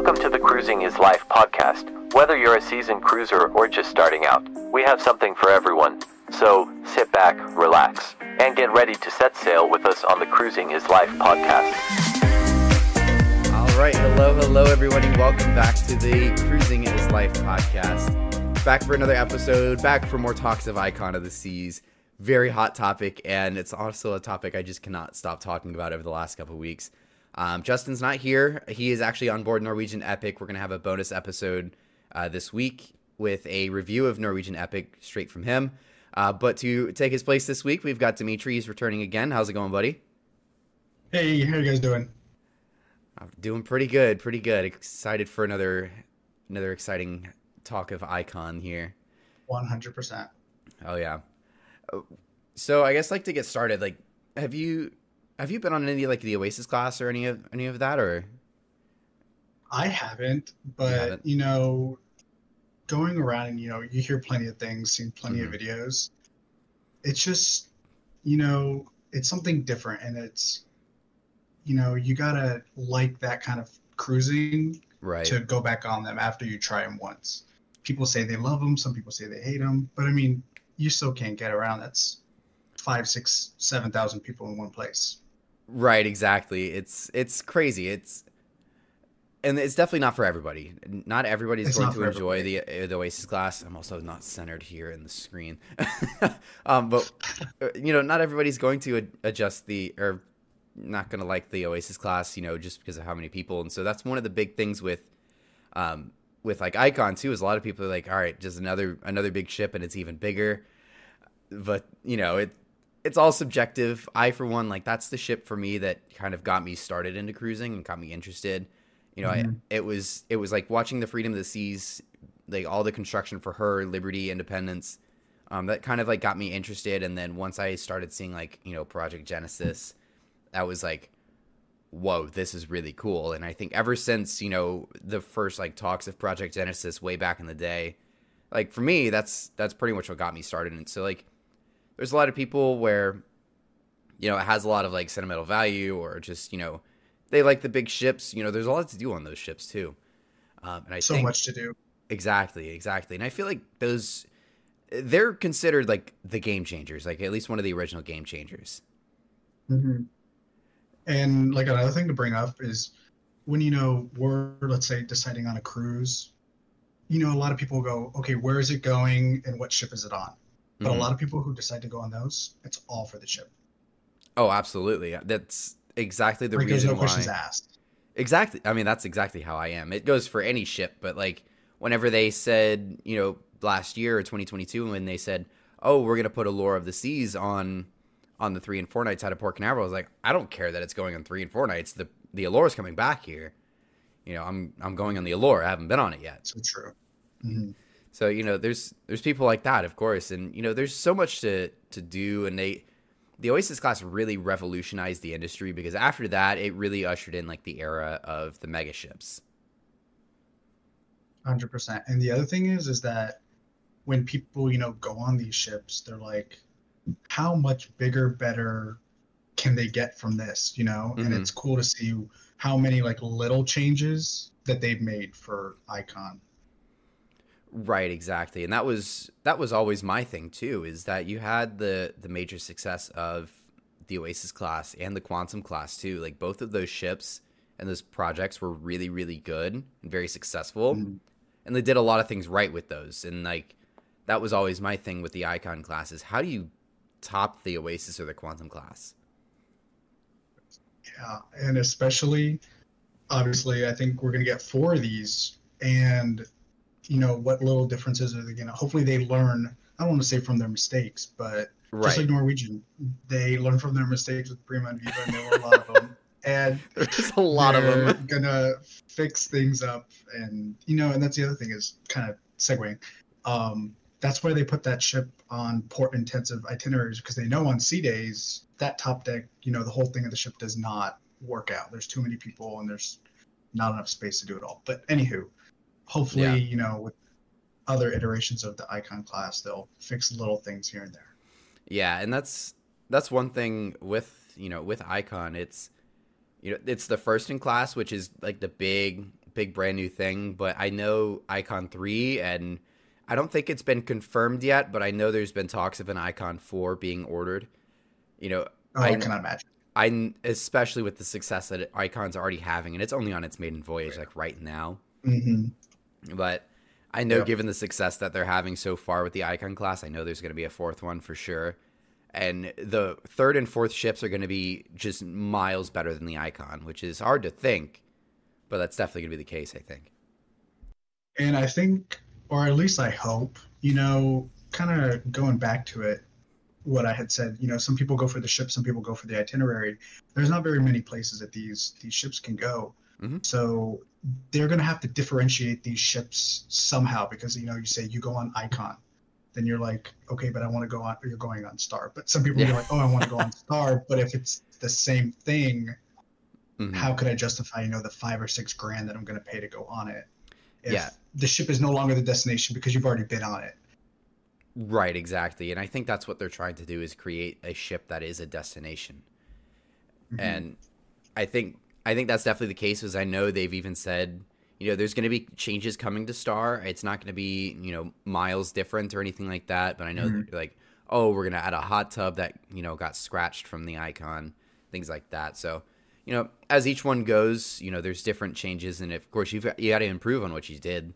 Welcome to the Cruising is Life podcast. Whether you're a seasoned cruiser or just starting out, we have something for everyone. So sit back, relax, and get ready to set sail with us on the Cruising is Life podcast. All right, hello, hello, everybody. Welcome back to the Cruising is Life podcast. Back for another episode, back for more talks of Icon of the Seas. Very hot topic, and it's also a topic I just cannot stop talking about over the last couple weeks. Um, Justin's not here. He is actually on board Norwegian Epic. We're going to have a bonus episode uh, this week with a review of Norwegian Epic straight from him. Uh, but to take his place this week, we've got Dimitri. He's returning again. How's it going, buddy? Hey, how you guys doing? I'm doing pretty good, pretty good. Excited for another another exciting talk of Icon here. One hundred percent. Oh yeah. So I guess like to get started, like have you have you been on any like the Oasis class or any of any of that or? I haven't, but you, haven't. you know, going around and you know you hear plenty of things, seen plenty mm-hmm. of videos. It's just, you know, it's something different, and it's, you know, you gotta like that kind of cruising right. to go back on them after you try them once. People say they love them, some people say they hate them, but I mean, you still can't get around. That's five, six, seven thousand people in one place. Right, exactly. It's it's crazy. It's and it's definitely not for everybody. Not everybody's it's going to enjoy everybody. the the Oasis class. I'm also not centered here in the screen, um, but uh, you know, not everybody's going to adjust the or not going to like the Oasis class. You know, just because of how many people. And so that's one of the big things with um, with like Icon too. Is a lot of people are like, all right, just another another big ship, and it's even bigger. But you know, it it's all subjective. I, for one, like that's the ship for me that kind of got me started into cruising and got me interested. You know, mm-hmm. I, it was it was like watching the Freedom of the Seas, like all the construction for her, Liberty, Independence. Um, that kind of like got me interested, and then once I started seeing like you know Project Genesis, that was like, whoa, this is really cool. And I think ever since you know the first like talks of Project Genesis way back in the day, like for me, that's that's pretty much what got me started. And so like there's a lot of people where you know it has a lot of like sentimental value or just you know they like the big ships. You know there's a lot to do on those ships too. Um, and i so think, much to do. Exactly exactly. And i feel like those they're considered like the game changers like at least one of the original game changers. Mm-hmm. and like another thing to bring up is when you know we're let's say deciding on a cruise you know a lot of people go okay where is it going and what ship is it on but mm-hmm. a lot of people who decide to go on those, it's all for the chip. Oh, absolutely. That's exactly the like, reason no why. questions asked. Exactly. I mean, that's exactly how I am. It goes for any ship, but like whenever they said, you know, last year or 2022, when they said, "Oh, we're gonna put Allure of the Seas on on the three and four nights out of Port Canaveral," I was like, I don't care that it's going on three and four nights. The the Allure is coming back here. You know, I'm I'm going on the Allure. I haven't been on it yet. So true. Mm-hmm. So you know, there's there's people like that, of course, and you know, there's so much to to do, and they the Oasis class really revolutionized the industry because after that, it really ushered in like the era of the mega ships. Hundred percent. And the other thing is, is that when people you know go on these ships, they're like, how much bigger, better can they get from this? You know, mm-hmm. and it's cool to see how many like little changes that they've made for Icon. Right, exactly. And that was that was always my thing too, is that you had the the major success of the Oasis class and the Quantum class too. Like both of those ships and those projects were really, really good and very successful. Mm-hmm. And they did a lot of things right with those. And like that was always my thing with the Icon classes. How do you top the Oasis or the Quantum class? Yeah, and especially obviously I think we're gonna get four of these and you know what little differences are they gonna hopefully they learn i don't want to say from their mistakes but right. just like norwegian they learn from their mistakes with prima and viva and there were a lot of them. And there's a lot of them. gonna fix things up and you know and that's the other thing is kind of segueing. Um that's why they put that ship on port intensive itineraries because they know on sea days that top deck you know the whole thing of the ship does not work out. There's too many people and there's not enough space to do it all. But anywho hopefully, yeah. you know, with other iterations of the icon class, they'll fix little things here and there. Yeah, and that's that's one thing with you know with icon. It's you know it's the first in class, which is like the big big brand new thing, but I know Icon 3 and I don't think it's been confirmed yet, but I know there's been talks of an Icon 4 being ordered. You know, oh, I, I cannot imagine. I especially with the success that Icon's already having, and it's only on its maiden voyage like right now. Mm-hmm. But I know, yep. given the success that they're having so far with the Icon class, I know there's going to be a fourth one for sure. And the third and fourth ships are going to be just miles better than the Icon, which is hard to think, but that's definitely going to be the case, I think. And I think, or at least I hope, you know, kind of going back to it, what I had said, you know, some people go for the ship, some people go for the itinerary. There's not very many places that these these ships can go. Mm-hmm. So they're going to have to differentiate these ships somehow because you know you say you go on icon then you're like okay but i want to go on you're going on star but some people yeah. are like oh i want to go on star but if it's the same thing mm-hmm. how could i justify you know the five or six grand that i'm going to pay to go on it if yeah. the ship is no longer the destination because you've already been on it right exactly and i think that's what they're trying to do is create a ship that is a destination mm-hmm. and i think I think that's definitely the case. Because I know they've even said, you know, there's going to be changes coming to Star. It's not going to be, you know, miles different or anything like that. But I know mm-hmm. like, oh, we're going to add a hot tub that you know got scratched from the icon, things like that. So, you know, as each one goes, you know, there's different changes, and of course you've got, you got to improve on what you did.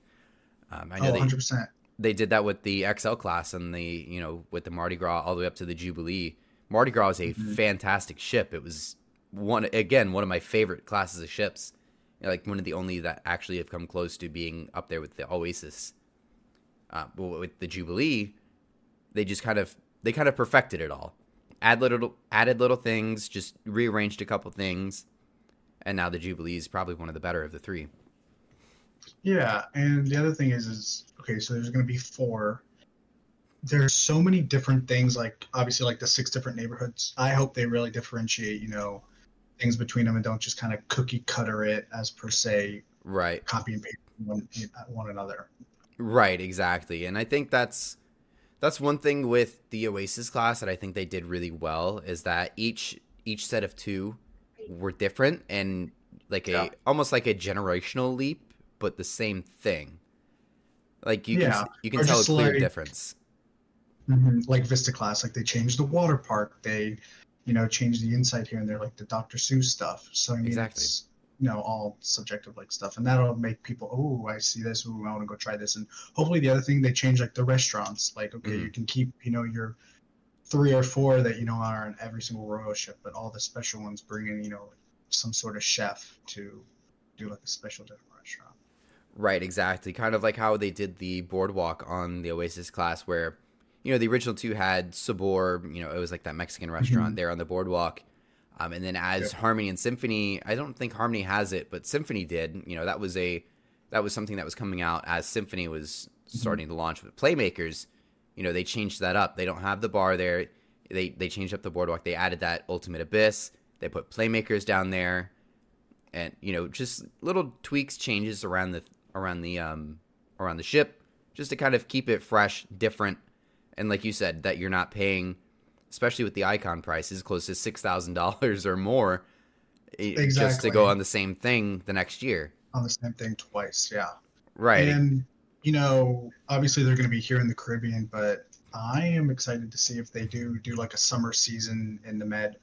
Um, I know oh, 100 percent they did that with the XL class and the you know with the Mardi Gras all the way up to the Jubilee. Mardi Gras is a mm-hmm. fantastic ship. It was one again one of my favorite classes of ships. Like one of the only that actually have come close to being up there with the Oasis. Uh, but with the Jubilee, they just kind of they kind of perfected it all. Add little added little things, just rearranged a couple things, and now the Jubilee is probably one of the better of the three. Yeah, and the other thing is, is okay. So there's going to be four. There's so many different things, like obviously, like the six different neighborhoods. I hope they really differentiate. You know, things between them and don't just kind of cookie cutter it as per se right copy and paste one, one another right exactly and i think that's that's one thing with the oasis class that i think they did really well is that each each set of two were different and like a yeah. almost like a generational leap but the same thing like you yeah. can you can or tell a clear like, difference mm-hmm, like vista class like they changed the water park they you know, change the insight here and there, like the Dr. Seuss stuff. So I mean, exactly. it's you know all subjective like stuff, and that'll make people, oh, I see this, ooh, I want to go try this, and hopefully the other thing they change like the restaurants, like okay, mm-hmm. you can keep you know your three or four that you know are on every single royal ship, but all the special ones bring in you know some sort of chef to do like a special different restaurant. Right, exactly. Kind of like how they did the boardwalk on the Oasis class, where you know, the original two had Sabor, you know, it was like that Mexican restaurant mm-hmm. there on the boardwalk. Um, and then as Harmony and Symphony, I don't think Harmony has it, but Symphony did. You know, that was a that was something that was coming out as Symphony was mm-hmm. starting mm-hmm. to launch with Playmakers. You know, they changed that up. They don't have the bar there. They they changed up the boardwalk. They added that Ultimate Abyss. They put Playmakers down there, and you know, just little tweaks, changes around the around the um around the ship, just to kind of keep it fresh, different and like you said, that you're not paying, especially with the icon prices, close to six thousand dollars or more, exactly. just to go on the same thing the next year. On the same thing twice, yeah. Right. And you know, obviously they're going to be here in the Caribbean, but I am excited to see if they do do like a summer season in the Med.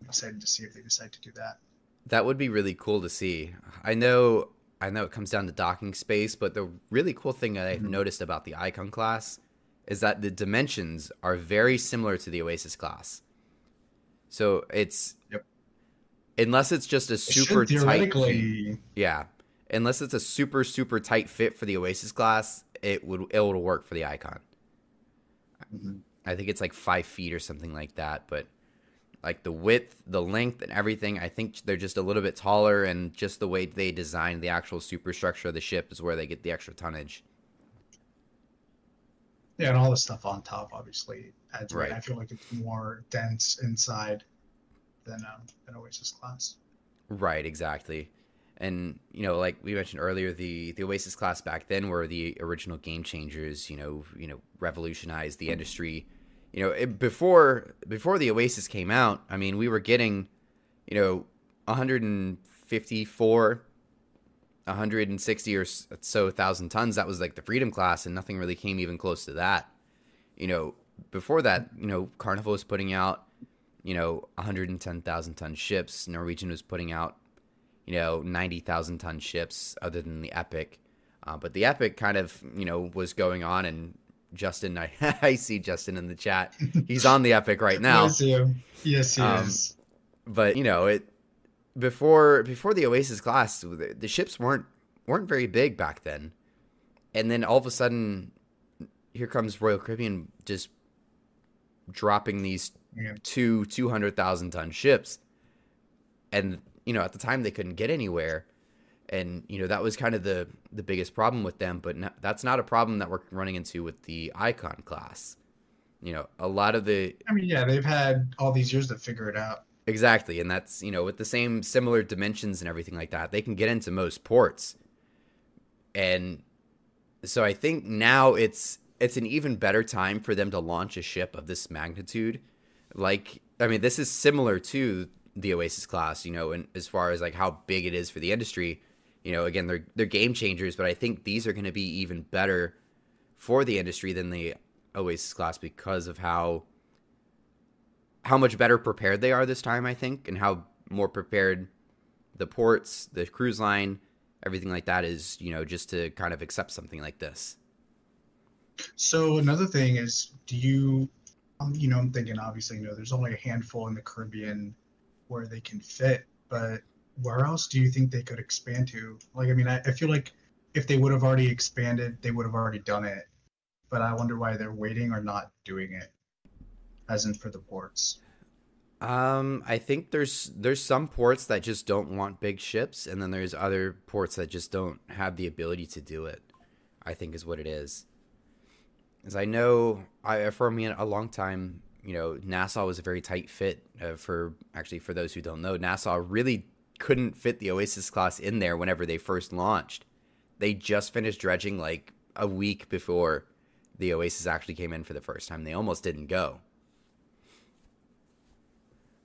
I'm excited to see if they decide to do that. That would be really cool to see. I know I know it comes down to docking space, but the really cool thing that I've mm-hmm. noticed about the Icon class is that the dimensions are very similar to the Oasis class. So it's yep. unless it's just a super tight yeah. Unless it's a super super tight fit for the Oasis class, it would it would work for the Icon. Mm-hmm. I think it's like five feet or something like that, but like the width, the length, and everything, I think they're just a little bit taller, and just the way they design the actual superstructure of the ship is where they get the extra tonnage. Yeah, and all the stuff on top obviously adds right. I feel like it's more dense inside than um, an Oasis class. Right, exactly. And you know, like we mentioned earlier, the the Oasis class back then were the original game changers. You know, you know, revolutionized the industry. You know, it, before before the Oasis came out, I mean, we were getting, you know, 154 160 or so thousand tons. That was like the Freedom class, and nothing really came even close to that. You know, before that, you know, Carnival was putting out, you know, 110,000 ton ships. Norwegian was putting out, you know, 90,000 ton ships, other than the Epic. Uh, but the Epic kind of, you know, was going on, and Justin, I, I see Justin in the chat. He's on the Epic right now. yes. He um, is. But you know, it before before the Oasis class, the, the ships weren't weren't very big back then, and then all of a sudden, here comes Royal Caribbean just dropping these yeah. two two hundred thousand ton ships, and you know at the time they couldn't get anywhere, and you know that was kind of the the biggest problem with them. But no, that's not a problem that we're running into with the Icon class. You know, a lot of the. I mean, yeah, they've had all these years to figure it out. Exactly, and that's you know with the same similar dimensions and everything like that, they can get into most ports, and so I think now it's it's an even better time for them to launch a ship of this magnitude. Like, I mean, this is similar to the Oasis class, you know, and as far as like how big it is for the industry. You know, again, they're they're game changers, but I think these are going to be even better for the industry than the Oasis class because of how how much better prepared they are this time, I think, and how more prepared the ports, the cruise line, everything like that is, you know, just to kind of accept something like this. So another thing is, do you, um, you know, I'm thinking obviously, you know, there's only a handful in the Caribbean where they can fit, but where else do you think they could expand to? Like, I mean, I, I feel like if they would have already expanded, they would have already done it. But I wonder why they're waiting or not doing it, as in for the ports. Um, I think there's there's some ports that just don't want big ships, and then there's other ports that just don't have the ability to do it. I think is what it is. As I know, I for me a long time, you know, Nassau was a very tight fit. Uh, for actually, for those who don't know, Nassau really couldn't fit the Oasis class in there whenever they first launched. They just finished dredging like a week before the Oasis actually came in for the first time. They almost didn't go.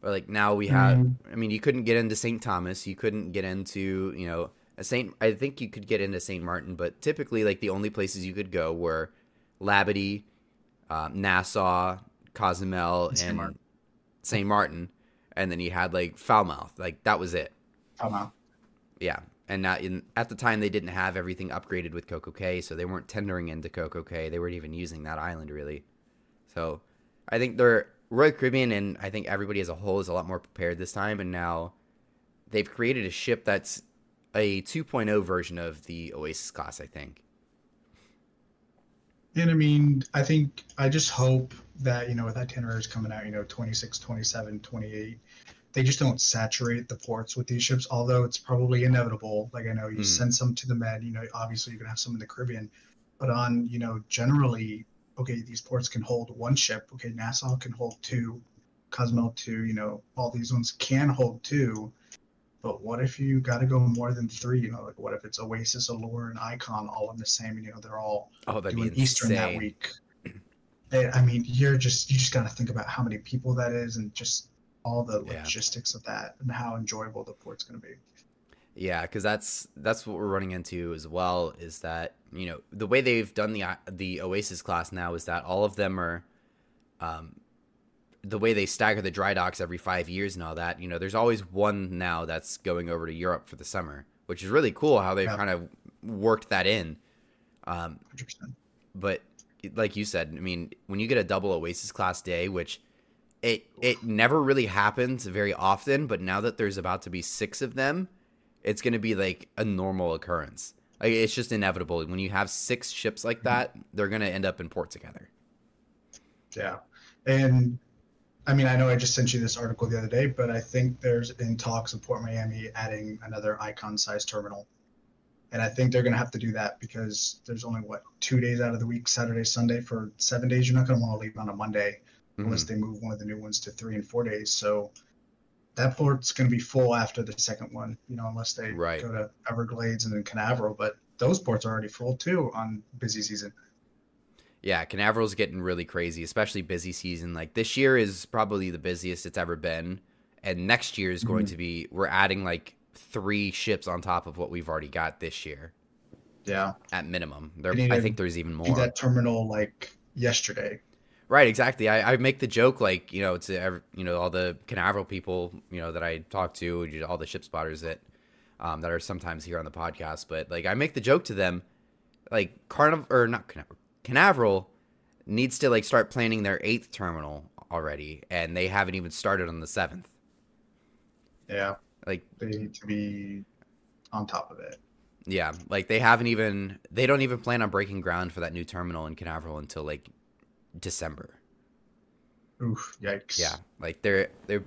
But like now we have, mm. I mean, you couldn't get into St. Thomas. You couldn't get into, you know, a St. I think you could get into St. Martin, but typically, like the only places you could go were Labadee, uh, Nassau, Cozumel, and St. Martin. St. Martin, and then you had like Falmouth. Like that was it. Falmouth. Yeah, and not in, at the time they didn't have everything upgraded with Coco Cay, so they weren't tendering into Coco Cay. They weren't even using that island really. So I think they're Royal Caribbean and I think everybody as a whole is a lot more prepared this time, and now they've created a ship that's a 2.0 version of the Oasis class. I think. And I mean, I think I just hope that you know with itineraries coming out, you know, 26, 27, 28, they just don't saturate the ports with these ships. Although it's probably inevitable. Like I know you mm. send some to the Med, you know, obviously you're gonna have some in the Caribbean, but on you know generally okay, these ports can hold one ship. Okay, Nassau can hold two, Cozumel two. You know, all these ones can hold two. But what if you got to go more than three? You know, like what if it's Oasis, Allure, and Icon all in the same? You know, they're all oh, doing Eastern that week. I mean, you're just you just got to think about how many people that is, and just all the yeah. logistics of that, and how enjoyable the port's going to be. Yeah, because that's that's what we're running into as well. Is that you know the way they've done the the Oasis class now is that all of them are, um, the way they stagger the dry docks every five years and all that. You know, there's always one now that's going over to Europe for the summer, which is really cool how they've yeah. kind of worked that in. Um, 100%. But like you said, I mean, when you get a double Oasis class day, which it it never really happens very often, but now that there's about to be six of them it's going to be like a normal occurrence. Like, it's just inevitable. When you have six ships like mm-hmm. that, they're going to end up in port together. Yeah. And I mean, I know I just sent you this article the other day, but I think there's in talks of Port Miami adding another icon size terminal. And I think they're going to have to do that because there's only, what, two days out of the week, Saturday, Sunday, for seven days. You're not going to want to leave on a Monday mm-hmm. unless they move one of the new ones to three and four days. So that port's going to be full after the second one, you know, unless they right. go to Everglades and then Canaveral. But those ports are already full too on busy season. Yeah, Canaveral's getting really crazy, especially busy season. Like this year is probably the busiest it's ever been, and next year is going mm-hmm. to be. We're adding like three ships on top of what we've already got this year. Yeah, at minimum. There, I think there's even more. that terminal like yesterday. Right, exactly. I, I make the joke like you know to you know all the Canaveral people you know that I talk to, all the ship spotters that um, that are sometimes here on the podcast. But like I make the joke to them, like Carnival or not Canaveral, Canaveral needs to like start planning their eighth terminal already, and they haven't even started on the seventh. Yeah, Like they need to be on top of it. yeah, like they haven't even they don't even plan on breaking ground for that new terminal in Canaveral until like December. Oof, yikes. Yeah, like they're they're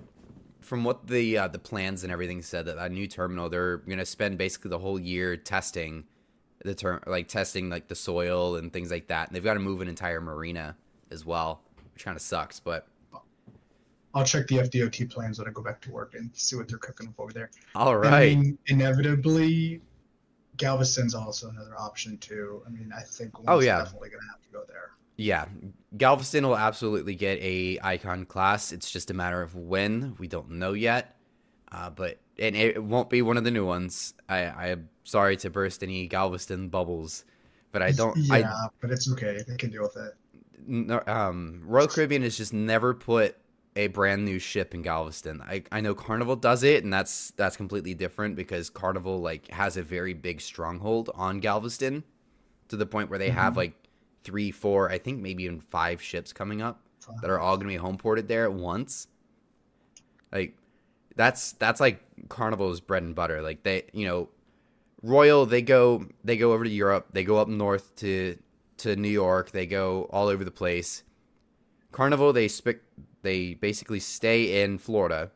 from what the uh, the plans and everything said that that new terminal they're gonna spend basically the whole year testing the term like testing like the soil and things like that. And they've got to move an entire marina as well, which kind of sucks. But I'll check the FDOT plans when I go back to work and see what they're cooking up over there. All right. I mean, inevitably, Galveston's also another option too. I mean, I think Oh, yeah. definitely gonna have to go there. Yeah, Galveston will absolutely get a icon class. It's just a matter of when. We don't know yet. Uh, but and it won't be one of the new ones. I I'm sorry to burst any Galveston bubbles, but I don't. Yeah, I but it's okay. They can deal with it. no, um, Royal Caribbean has just never put a brand new ship in Galveston. I, I know Carnival does it, and that's that's completely different because Carnival like has a very big stronghold on Galveston, to the point where they have Mhm. like three, four, I think maybe even five ships coming up that are all going to be home ported there at once. Like that's that's like Carnival's bread and butter. Like they, you know, Royal they go they go over to Europe, they go up north to to New York, they go all over the place. Carnival they spic they basically stay in Florida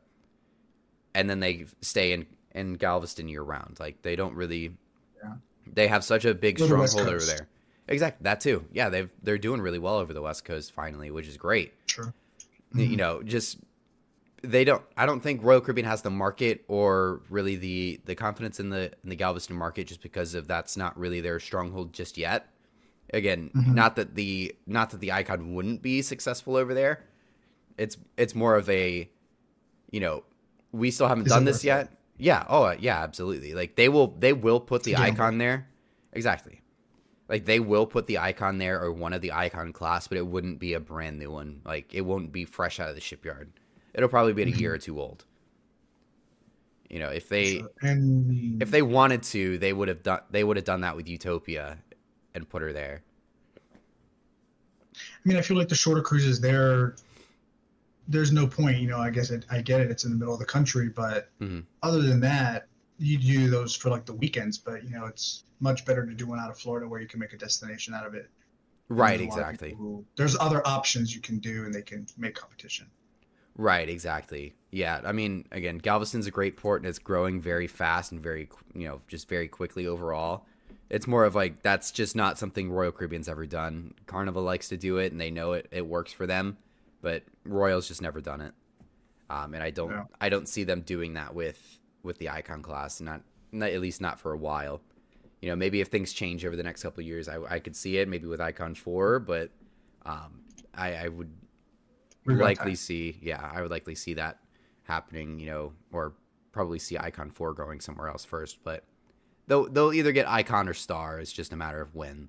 and then they stay in in Galveston year round. Like they don't really Yeah. they have such a big Go to the West stronghold over there. Exactly, that too. Yeah, they've they're doing really well over the West Coast finally, which is great. True. you know just they don't i don't think royal caribbean has the market or really the the confidence in the in the galveston market just because of that's not really their stronghold just yet. Again Mhm. not that the not that the icon wouldn't be successful over there. It's it's more of a you know we still haven't Is done this worth yet. Yeah oh uh, yeah absolutely. Like they will they will put the It's a gamble. icon there. Exactly like they will put the icon there or one of the icon class but it wouldn't be a brand new one like it won't be fresh out of the shipyard it'll probably be a year or two old you know if they Sure. and if they wanted to they would have done they would have done that with utopia and put her there I mean, I feel like the shorter cruises there. There's no point, you know. I guess it, I get it. It's in the middle of the country, but Mhm. other than that, you do those for like the weekends. But you know, it's much better to do one out of Florida where you can make a destination out of it. Right there's a lot of exactly who- there's other options you can do, and they can make competition. Right, exactly. Yeah, I mean, again, Galveston's a great port and it's growing very fast and very, you know, just very quickly overall. It's more of like that's just not something Royal Caribbean's ever done. Carnival likes to do it and they know it it works for them, but Royal's just never done it. Um, and I don't Yeah. I don't see them doing that with with the Icon class, not, not at least not for a while. You know, maybe if things change over the next couple of years, I, I could see it maybe with Icon Four, but um, I, I would likely see yeah i would likely see that happening you know or probably see icon 4 going somewhere else first but they'll they'll either get icon or star it's just a matter of when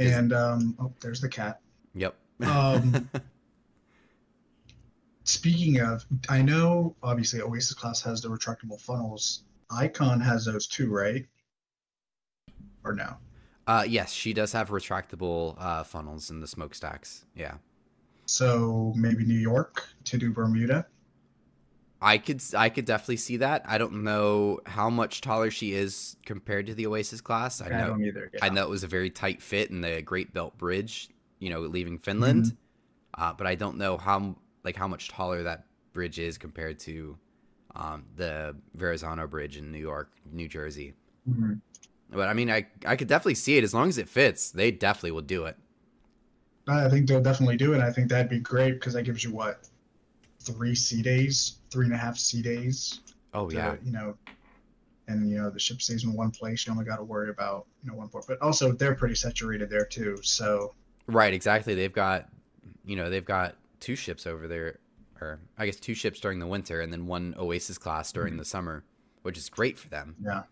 And um, oh, there's the cat. yep Um, Speaking of, I know obviously Oasis class has the retractable funnels. Icon has those too, right? Or no? uh yes she does have retractable uh funnels in the smokestacks yeah So maybe New York to do Bermuda. i could i could definitely see that i don't know how much taller she is compared to the oasis class i I, know don't either. Yeah. I know it was a very tight fit in the Great Belt Bridge, you know, leaving Finland. Mm-hmm. Uh, but I don't know how like how much taller that bridge is compared to um, the Verrazano Bridge in New York, New Jersey. Mhm. But I mean, I I could definitely see it as long as it fits. They definitely will do it. I think they'll definitely do it. I think that'd be great because that gives you what three sea days, three and a half sea days. Oh to, yeah, you know, and you know the ship stays in one place. You only got to worry about you know one port, but also they're pretty saturated there too. So right, exactly. They've got, you know, they've got two ships over there, or I guess two ships during the winter, and then one Oasis class during mm-hmm. the summer, which is great for them. Yeah,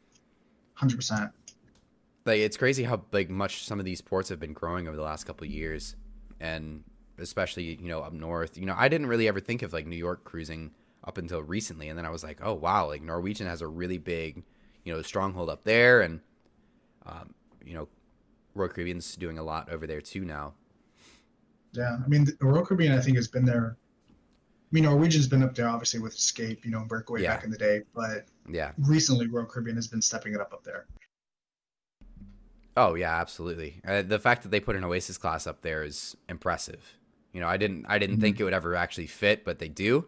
hundred percent. Like it's crazy how like much some of these ports have been growing over the last couple of years, and especially you know up north. You know, I didn't really ever think of like New York cruising up until recently, and then I was like, oh wow, like Norwegian has a really big, you know, stronghold up there, and um, you know, Royal Caribbean's doing a lot over there too now. Yeah, I mean, the Royal Caribbean, I think, has been there. I mean, Norwegian's been up there, obviously, with Escape, you know, Breakaway yeah. back in the day, but yeah, recently Royal Caribbean has been stepping it up up there. Oh yeah, absolutely. Uh, the fact that they put an Oasis class up there is impressive. You know, I didn't, I didn't mm-hmm. think it would ever actually fit, but they do.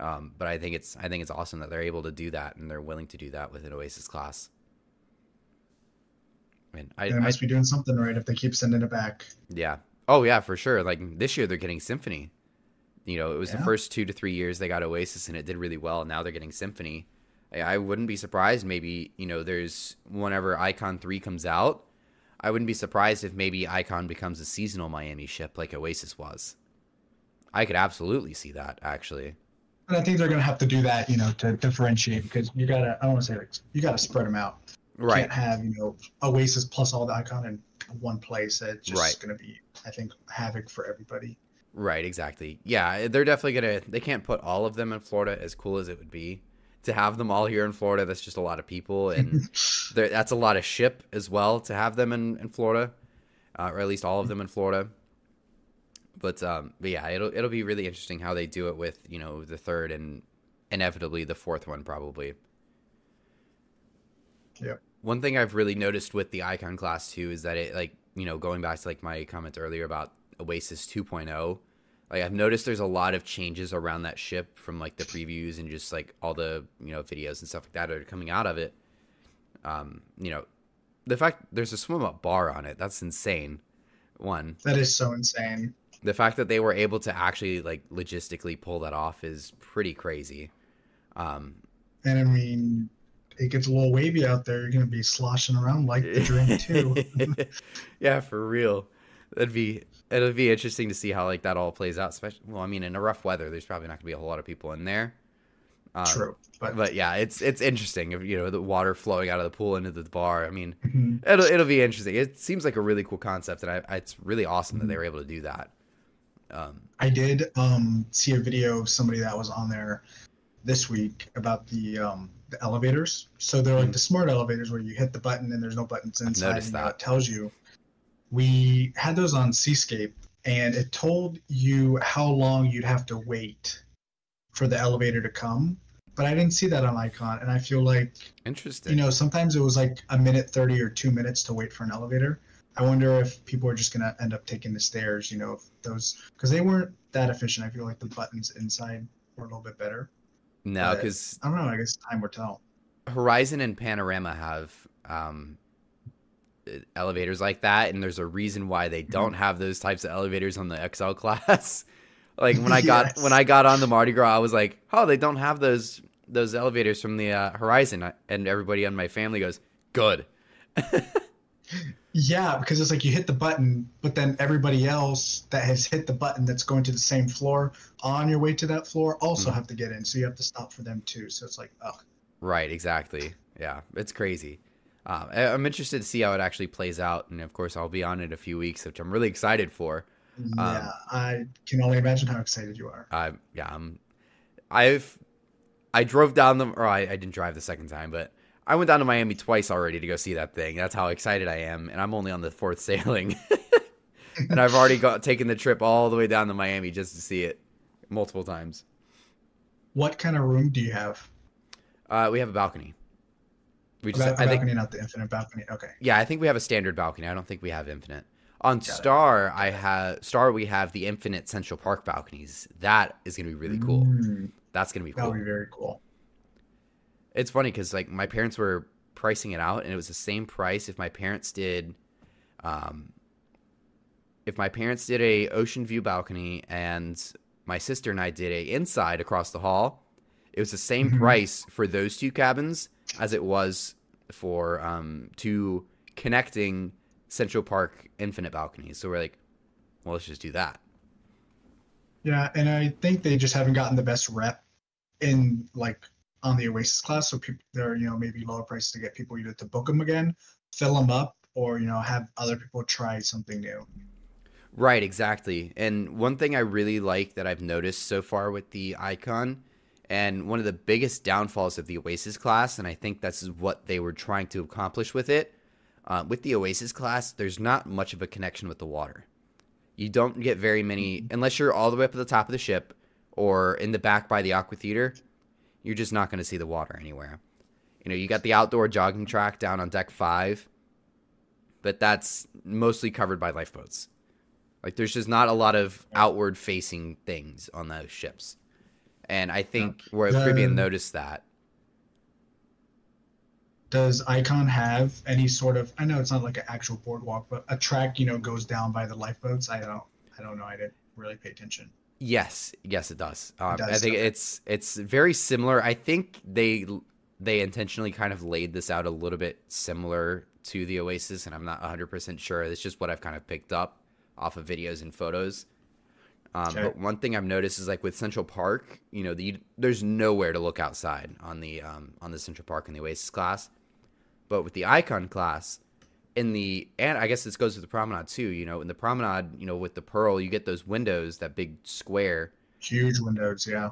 Um, but I think it's, I think it's awesome that they're able to do that and they're willing to do that with an Oasis class. I mean, I, they must I, be doing something right if they keep sending it back. Yeah, Oh yeah, for sure. Like this year they're getting Symphony. You know, it was yeah. the first two to three years they got Oasis and it did really well. Now they're getting Symphony. I wouldn't be surprised. Maybe you know, there's whenever Icon three comes out, I wouldn't be surprised if maybe Icon becomes a seasonal Miami ship like Oasis was. I could absolutely see that actually. And I think they're going to have to do that, you know, to differentiate because you got to. I don't want to say like you got to spread them out. You right. Can't have you know Oasis plus all the Icon in one place. It's just right. going to be, I think, havoc for everybody. Right, exactly. Yeah, they're definitely gonna. They can't put all of them in Florida, as cool as it would be to have them all here in Florida. That's just a lot of people, and that's a lot of ship as well to have them in, in Florida, uh, or at least all of them in Florida. But um, but yeah, it'll it'll be really interesting how they do it with you know the third and inevitably the fourth one probably. Yep one thing I've really noticed with the Icon class too is that it like you know going back to like my comment earlier about Oasis 2.0 like I've noticed there's a lot of changes around that ship from like the previews and just like all the you know videos and stuff like that are coming out of it. Um you know the fact there's a swim up bar on it. That's insane. One. That is so insane. The fact that they were able to actually like logistically pull that off is pretty crazy. Um and i mean it gets a little wavy out there, you're going to be sloshing around like the drink too. yeah, for real. That'd be it'll be interesting to see how like that all plays out. Especially, well, I mean, in a rough weather, there's probably not going to be a whole lot of people in there. Um, True, but but yeah, it's it's interesting. If you know the water flowing out of the pool into the bar, I mean, mm-hmm. it'll it'll be interesting. It seems like a really cool concept, and I, I, it's really awesome mm-hmm. that they were able to do that. Um, I did um, see a video of somebody that was on there this week about the um, the elevators. So they're like hmm. the smart elevators where you hit the button and there's no buttons inside. And that. It tells you. We had those on Seascape, and it told you how long you'd have to wait for the elevator to come. But I didn't see that on Icon, and I feel like interesting. You know, sometimes it was like a minute thirty or two minutes to wait for an elevator. I wonder if people are just gonna end up taking the stairs. You know, those because they weren't that efficient. I feel like the buttons inside were a little bit better. No, because I don't know. I guess time will tell. Horizon and Panorama have um, elevators like that, and there's a reason why they don't mm-hmm. have those types of elevators on the XL class. like when I got yes. when I got on the Mardi Gras, I was like, "Oh, they don't have those those elevators from the uh, Horizon," and everybody on my family goes, "Good." Yeah, because it's like you hit the button, but then everybody else that has hit the button that's going to the same floor on your way to that floor also mm. have to get in. So you have to stop for them too. So it's like, ugh. Right, exactly. Yeah, it's crazy. Um, I'm interested to see how it actually plays out, and of course, I'll be on it a few weeks, which I'm really excited for. Yeah, um, I can only imagine how excited you are. Uh, yeah, I'm. I've I drove down the, or I, I didn't drive the second time, but I went down to Miami twice already to go see that thing. That's how excited I am, and I'm only on the fourth sailing, and I've already got taken the trip all the way down to Miami just to see it multiple times. What kind of room do you have? Uh, we have a balcony. We just, a balcony, I think, not the infinite balcony. Okay. Yeah, I think we have a standard balcony. I don't think we have infinite. On Got Star, it. I have Star. We have the infinite Central Park balconies. That is going to be really cool. Mm, That's going to be cool. That would be very cool it's funny because like my parents were pricing it out and it was the same price if my parents did um if my parents did a ocean view balcony and my sister and I did a inside across the hall it was the same mm-hmm. price for those two cabins as it was for um two connecting Central Park infinite balconies so we're like well let's just do that Yeah, and I think they just haven't gotten the best rep in like on the Oasis class, so people they're you know maybe lower prices to get people either to book them again, fill them up, or you know have other people try something new. Right, exactly. And one thing I really like that I've noticed so far with the icon, and one of the biggest downfalls of the Oasis class, and I think that's what they were trying to accomplish with it. Uh, with the Oasis class, there's not much of a connection with the water. You don't get very many, unless you're all the way up at the top of the ship or in the back by the Aqua Theater, you're just not going to see the water anywhere. You know, you got the outdoor jogging track down on deck five, but that's mostly covered by lifeboats. Like there's just not a lot of outward facing things on those ships. And I think yeah. Royal Caribbean noticed that. Does Icon have any sort of I know it's not like an actual boardwalk, but a track, you know, goes down by the lifeboats? I don't I don't know. I didn't really pay attention. Yes, yes, it does. Um, it does I think okay. it's it's very similar. I think they they intentionally kind of laid this out a little bit similar to the Oasis, and I'm not 100 percent sure. It's just what I've kind of picked up off of videos and photos. Um, okay. But one thing I've noticed is like with Central Park, you know, the, there's nowhere to look outside on the um, on the Central Park in the Oasis class. But with the Icon class, in the and I guess this goes with the Promenade too. You know, in the Promenade, you know, with the Pearl, you get those windows, that big square, huge windows, yeah.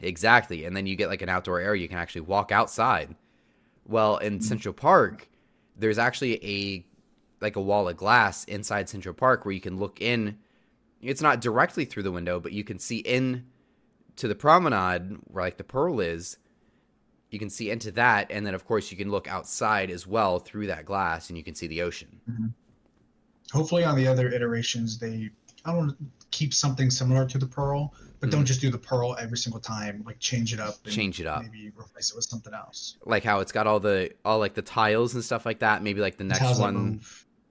Exactly, and then you get like an outdoor area you can actually walk outside. Well, in mm-hmm. Central Park, there's actually a like a wall of glass inside Central Park where you can look in. It's not directly through the window, but you can see in to the promenade where like the pearl is. You can see into that, and then of course you can look outside as well through that glass, and you can see the ocean. Mm-hmm. Hopefully, on the other iterations, they I don't keep something similar to the pearl, but mm-hmm. don't just do the pearl every single time. Like change it up. Change it up. Maybe replace it with something else. Like how it's got all the all like the tiles and stuff like that. Maybe like the next one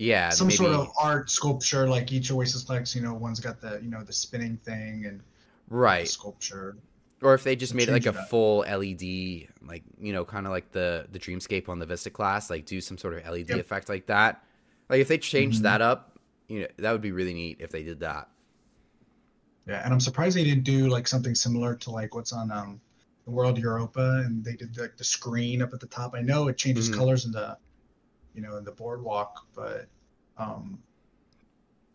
yeah, some maybe... sort of art sculpture like each Oasis Plex. You know, one's got the you know the spinning thing and right sculpture. Or if they just made it like a full LED, like you know, kind of like the the Dreamscape on the Vista class, like do some sort of LED yep. effect like that. Like if they changed mm-hmm. that up, you know, that would be really neat if they did that. Yeah, and I'm surprised they didn't do like something similar to like what's on um the World Europa, and they did like the screen up at the top. I know it changes mm-hmm. colors in the you know, in the boardwalk. But um,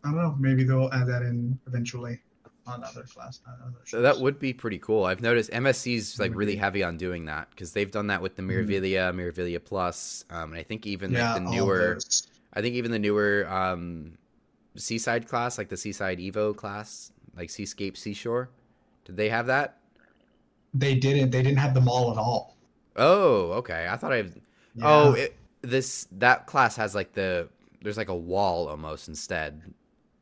I don't know. Maybe they'll add that in eventually on other class. On other so that would be pretty cool. I've noticed MSC's like really heavy on doing that because they've done that with the Meraviglia, mm-hmm. Meraviglia Plus, um, and I think even yeah, like the newer. I think even the newer um, Seaside class, like the Seaside Evo class, like Seascape Seashore, did they have that? They didn't. They didn't have them all at all. Oh, okay. I thought I. Yeah. Oh, it, this that class has like the there's like a wall almost instead.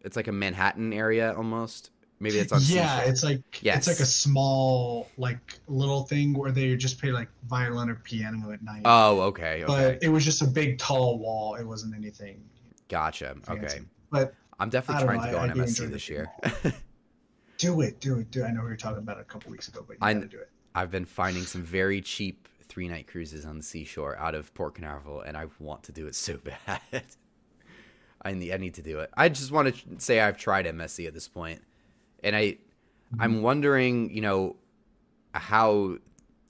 It's like a Manhattan area almost. Maybe it's on. Yeah, it's like yes. it's like a small like little thing where they just play like violin or piano at night. Oh, okay, okay. But it was just a big tall wall. It wasn't anything. Gotcha. Fancy. Okay. But I'm definitely trying know, to go I, on I MSC this year. do it, do it, do it. I know we were talking about it a couple weeks ago, but you I, gotta do it. I've been finding some very cheap three night cruises on the seashore out of Port Canaveral, and I want to do it so bad. I need I need to do it. I just want to say I've tried MSC at this point, and I mm-hmm. I'm wondering, you know, how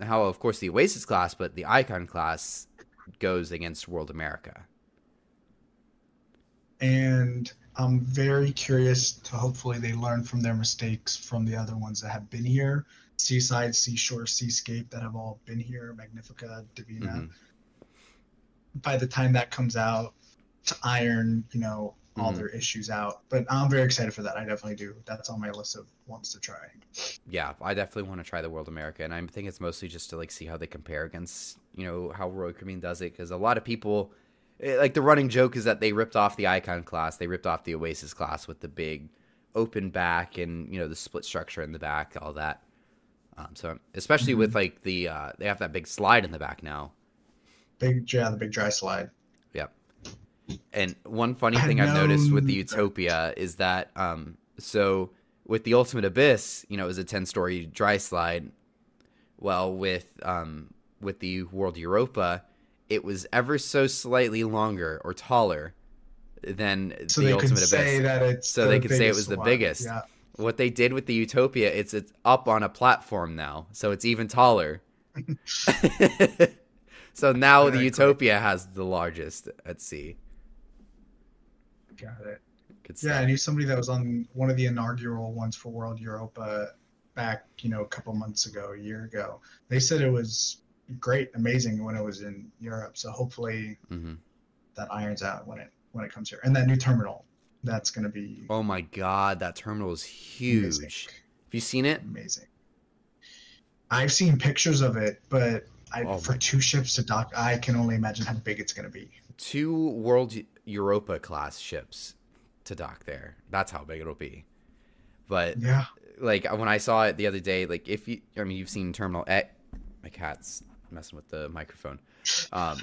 how of course the Oasis class, but the Icon class goes against World America. And I'm very curious to hopefully they learn from their mistakes from the other ones that have been here Seaside, Seashore, Seascape that have all been here, Magnifica, Divina. Mm-hmm. By the time that comes out, to iron, you know, all mm-hmm. their issues out. But I'm very excited for that. I definitely do. That's on my list of wants to try. Yeah, I definitely want to try the World America, and I think it's mostly just to like see how they compare against, you know, how Roy Caribbean does it, because a lot of people. Eh, like the running joke is that they ripped off the icon class, they ripped off the Oasis class with the big open back and you know the split structure in the back, all that. Um, so especially mm-hmm. with like the uh, they have that big slide in the back now. Big yeah, the big dry slide. Yep. And one funny thing I've noticed with the Utopia is that um, so with the Ultimate Abyss, you know, it was a ten story dry slide. Well, with um, with the World Europa, it was ever so slightly longer or taller than so the Ultimate Abyss. so the they could say it was the one. biggest. Yeah what they did with the Utopia, it's it's up on a platform now, so it's even taller. so now the Utopia has the largest at sea. Got it. Yeah, I knew somebody that was on one of the inaugural ones for World Europa back, you know, a couple months ago, a year ago. They said it was great, amazing when it was in Europe. So hopefully mm-hmm. that irons out when it when it comes here. And that new terminal, that's going to be. Oh my god, that terminal is huge. Amazing. Have you seen it? Amazing. I've seen pictures of it, but I, oh for two ships to dock, I can only imagine how big it's going to be. Two World Europa class ships to dock there. That's how big it'll be. But yeah, like when I saw it the other day, like if you, I mean, you've seen Terminal A. My cat's messing with the microphone. Um,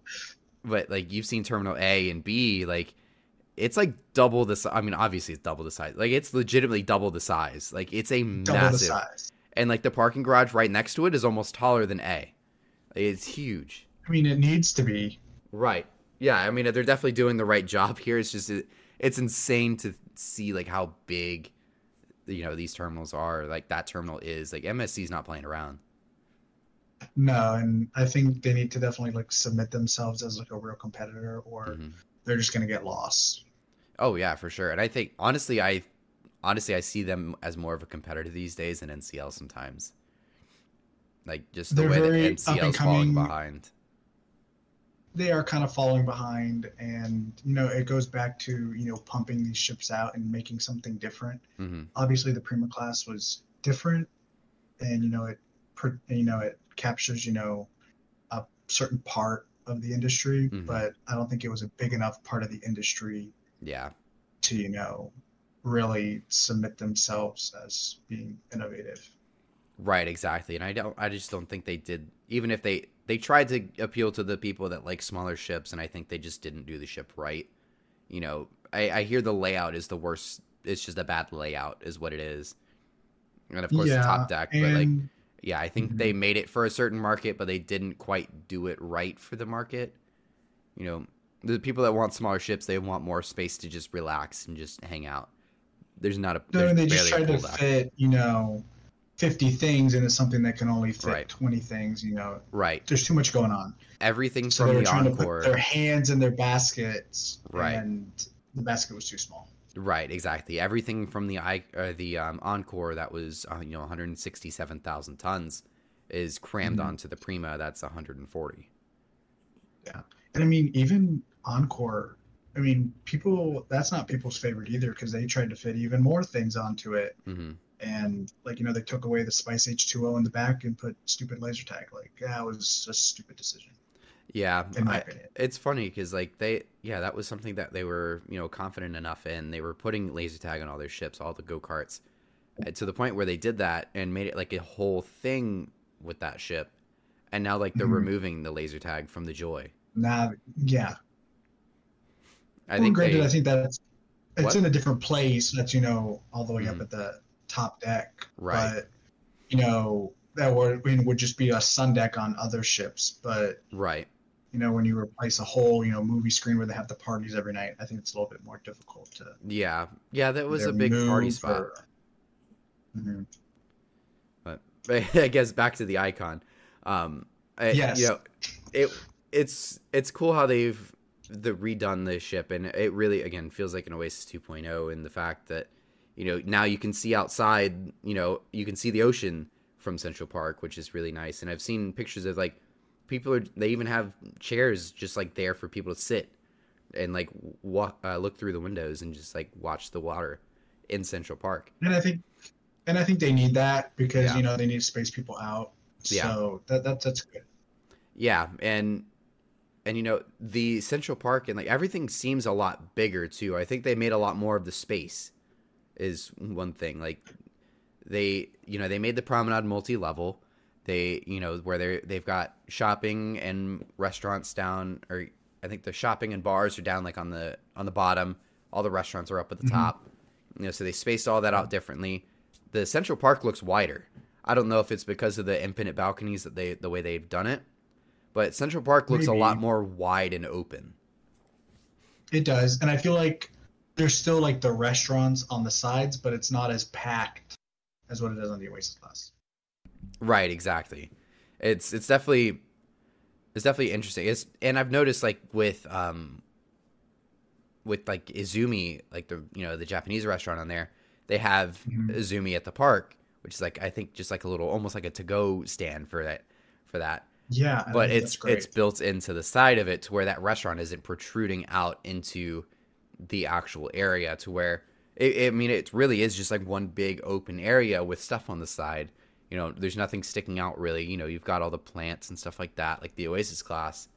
but like you've seen Terminal A and B, like it's like double the. I mean, obviously it's double the size. Like it's legitimately double the size. Like it's a double massive. And like the parking garage right next to it is almost taller than A. It's huge. I mean, it needs to be. Right. Yeah. I mean, they're definitely doing the right job here. It's just it, it's insane to see like how big you know these terminals are like that terminal is like msc's not playing around no and i think they need to definitely like submit themselves as like a real competitor or mm-hmm. They're just going to get lost. Oh yeah for sure. And i think honestly i honestly i see them as more of a competitor these days than ncl sometimes. Like just the they're way that ncl's falling behind. They are kind of falling behind and you know it goes back to you know pumping these ships out and making something different. Mm-hmm. obviously the prima class was different and you know it you know it captures you know a certain part of the industry mm-hmm. but i don't think it was a big enough part of the industry yeah to you know really submit themselves as being innovative right exactly and i don't i just don't think they did even if they they tried to appeal to the people that like smaller ships, and I think they just didn't do the ship right. You know, I, I hear the layout is the worst. It's just a bad layout, is what it is. And of course, yeah, the top deck, but like, yeah, I think mm-hmm. they made it for a certain market, but they didn't quite do it right for the market. You know, the people that want smaller ships, they want more space to just relax and just hang out. There's not a. No, they just tried to fit, you know, 50 things into something that can only fit right. 20 things you know right there's too much going on everything so from the trying encore to put their hands in their baskets right and the basket was too small right exactly. Everything from the uh, the um, encore that was uh, you know 167000 tons is crammed mm-hmm. onto the prima that's 140 yeah. And i mean even encore i mean people that's not people's favorite either because they tried to fit even more things onto it. Mm-hmm. And like you know they took away the spice h2o in the back and put stupid laser tag. Like that was a stupid decision yeah I, it's funny because like they yeah that was something that they were you know confident enough in they were putting laser tag on all their ships all the go-karts to the point where they did that and made it like a whole thing with that ship and now like they're mm-hmm. removing the laser tag from the joy now yeah i well, think granted they, i think that's it's what? in a different place that's you know all the way mm-hmm. up at the top deck. Right. But you know that would would just be a sun deck on other ships. But right. You know, when you replace a whole, you know, movie screen where they have the parties every night, I think it's a little bit more difficult to. Yeah, yeah, that was a big party spot. Or... Mm-hmm. But, but I guess back to the icon. Um, I, yes. You know, it it's it's cool how they've the redone the ship, and it really again feels like an Oasis 2.0 in the fact that you know now you can see outside you know you can see the ocean from central park which is really nice and i've seen pictures of like people are they even have chairs just like there for people to sit and like walk uh, look through the windows and just like watch the water in central park and i think and i think they need that because yeah. you know they need to space people out so yeah. that, that that's good yeah and and you know the central park and like everything seems a lot bigger too i think they made a lot more of the space is one thing. Like they, you know, they made the promenade multi-level. They, you know, where they they've got shopping and restaurants down, or I think the shopping and bars are down like on the on the bottom. All the restaurants are up at the mm-hmm. top. You know, so they spaced all that out differently. The Central Park looks wider. I don't know if it's because of the infinite balconies that they the way they've done it, but Central Park looks Maybe. a lot more wide and open. It does, and I feel like there's still like the restaurants on the sides, but it's not as packed as what it is on the Oasis class. Right, exactly. It's it's definitely it's definitely interesting. It's and I've noticed like with um with like Izumi, like the you know the Japanese restaurant on there, they have mm-hmm. Izumi at the park, which is like I think just like a little almost like a to go stand for that for that. Yeah, but it's it's built into the side of it to where that restaurant isn't protruding out into the actual area to where it, I mean it really is just like one big open area with stuff on the side. You know, there's nothing sticking out really. You know, you've got all the plants and stuff like that, like the Oasis class.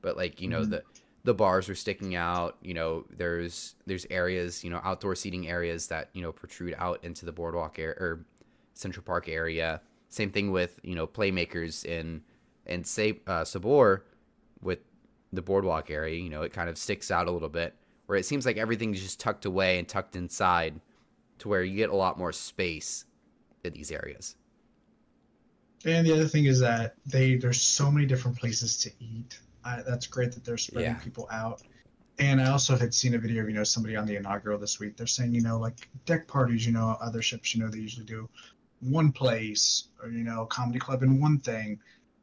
But like you know mm-hmm. the the bars are sticking out. You know, there's there's areas, you know, outdoor seating areas that you know protrude out into the boardwalk area or Central Park area. Same thing with you know playmakers in in say uh, Sabor with the boardwalk area. You know, it kind of sticks out a little bit where it seems like everything's just tucked away and tucked inside, to where you get a lot more space in these areas. And the other thing is that they there's so many different places to eat I, that's great that they're spreading yeah. people out. And I also had seen a video of you know somebody on the inaugural this week. They're saying you know like deck parties, you know other ships, you know they usually do one place or you know comedy club in one thing.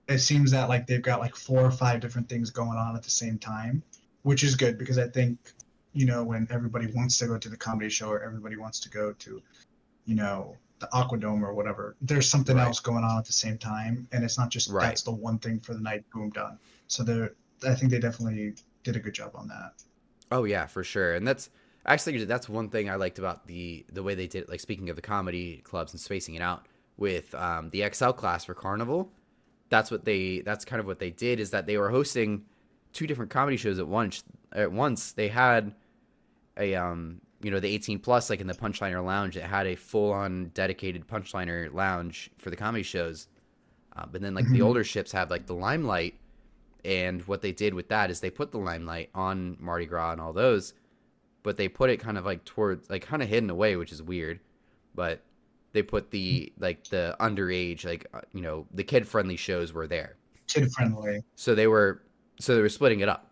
It seems that like they've got like four or five different things going on at the same time, which is good because I think you know when everybody wants to go to the comedy show or everybody wants to go to you know the Aquadome or whatever. There's something right. else going on at the same time, and it's not just right. that's the one thing for the night. Boom, done. So they're, I think they definitely did a good job on that. Oh yeah, for sure, and that's actually that's one thing I liked about the the way they did. It. Like speaking of the comedy clubs and spacing it out with um, the XL class for Carnival, that's what they that's kind of what they did is that they were hosting two different comedy shows at once. At once, they had a um you know the 18 plus like in the punchliner lounge it had a full on dedicated punchliner lounge for the comedy shows. Uh, but then like mm-hmm. the older ships have like the limelight and what they did with that is they put the limelight on mardi gras and all those but they put it kind of like towards like kind of hidden away which is weird but they put the like the underage like uh, you know the kid friendly shows were there. Kid friendly so they were so they were splitting it up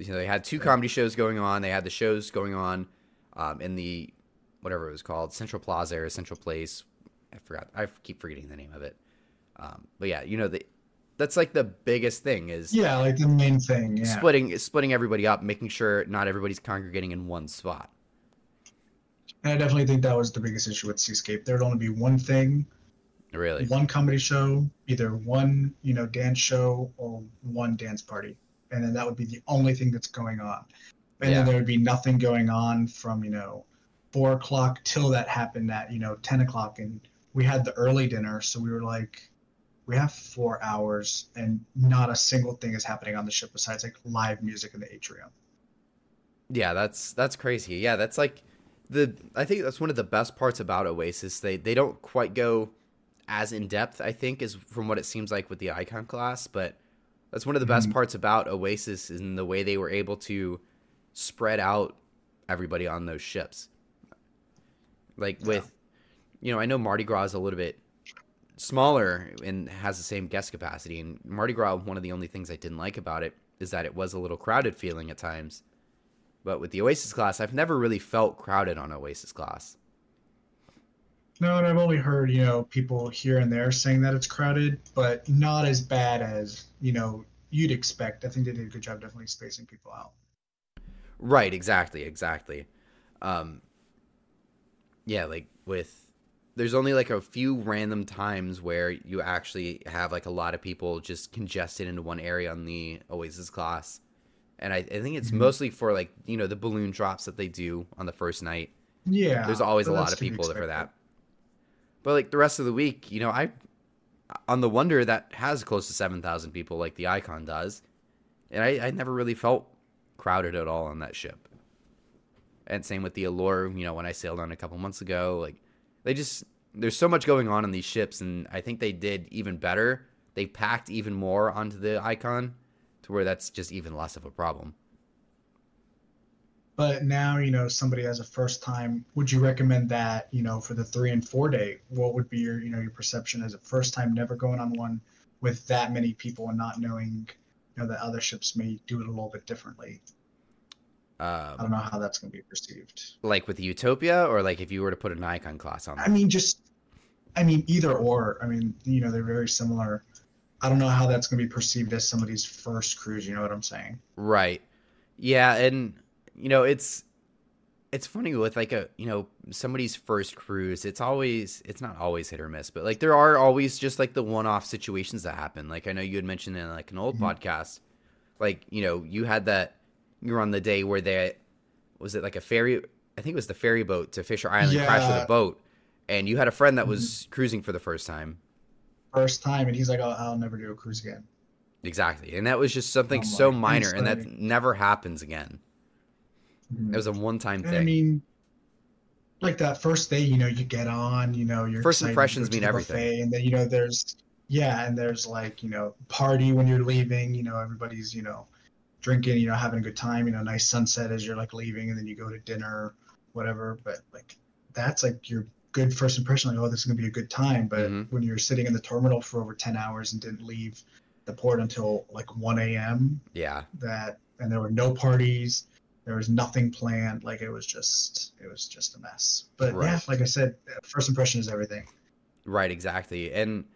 you know, they had two comedy shows going on. They had the shows going on um, in the whatever it was called, Central Plaza or Central Place. I forgot. I keep forgetting the name of it. Um, but yeah, you know the that's like the biggest thing is yeah, like the main thing. Yeah. Splitting splitting everybody up, making sure not everybody's congregating in one spot. And I definitely think that was the biggest issue with Seascape. There'd only be one thing, really, one comedy show, either one you know dance show or one dance party and then that would be the only thing that's going on. And yeah. then there would be nothing going on from you know four o'clock till that happened at you know ten o'clock, and we had the early dinner, so we were like, we have four hours, and not a single thing is happening on the ship besides like live music in the atrium. Yeah, that's that's crazy. Yeah, that's like the I think that's one of the best parts about Oasis. They they don't quite go as in depth, I think, is from what it seems like with the Icon class, but that's one of the best mm-hmm. parts about Oasis in the way they were able to spread out everybody on those ships. Like yeah. with, you know, I know Mardi Gras is a little bit smaller and has the same guest capacity. And Mardi Gras, one of the only things I didn't like about it is that it was a little crowded feeling at times. But with the Oasis class, I've never really felt crowded on Oasis class. No, and I've only heard, you know, people here and there saying that it's crowded, but not as bad as, you know, you'd expect. I think they did a good job definitely spacing people out. Right, exactly, exactly. Um yeah, like with there's only like a few random times where you actually have like a lot of people just congested into one area on the Oasis class. And I, I think it's mm-hmm. mostly for like, you know, the balloon drops that they do on the first night. Yeah. There's always a lot of people for that. But like the rest of the week, you know, I on the Wonder that has close to seven thousand people, like the Icon does, and I, I never really felt crowded at all on that ship. And same with the Allure, you know, when I sailed on a couple months ago, like they just there's so much going on in these ships, and I think they did even better. They packed even more onto the Icon, to where that's just even less of a problem. But now, you know, somebody has a first time, would you recommend that, you know, for the three and four day? What would be your, you know, your perception as a first time never going on one with that many people and not knowing, you know, that other ships may do it a little bit differently? I don't um, know how that's going to be perceived. Like with Utopia, or like if you were to put an icon class on. I mean, just, I mean, either or. I mean, you know, they're very similar. I don't know how that's going to be perceived as somebody's first cruise. You know what I'm saying? Right. Yeah, and you know, it's it's funny with like a you know somebody's first cruise. It's always it's not always hit or miss, but like there are always just like the one-off situations that happen. Like I know you had mentioned in like an old mm-hmm. podcast, like you know you had that you were on the day where they was it like a ferry I think it was the ferry boat to Fisher Island yeah. crashed with a boat and you had a friend that was mm-hmm. cruising for the first time. First time and he's like, oh, I'll never do a cruise again. Exactly. And that was just something so minor and that never happens again. Mm-hmm. It was a one time thing. I mean like that first day, you know, you get on, you know, your first impressions mean everything. And then you know there's yeah, and there's like, you know, party when you're leaving, you know, everybody's, you know, drinking, you know, having a good time, you know, nice sunset as you're like leaving, and then you go to dinner, whatever. But like that's like your good first impression, like, oh, this is gonna be a good time. But mm-hmm. when you're sitting in the terminal for over ten hours and didn't leave the port until like one a.m. Yeah. That and there were no parties, there was nothing planned. Like it was just it was just a mess. But right. yeah, like I said, first impression is everything. Right, exactly. And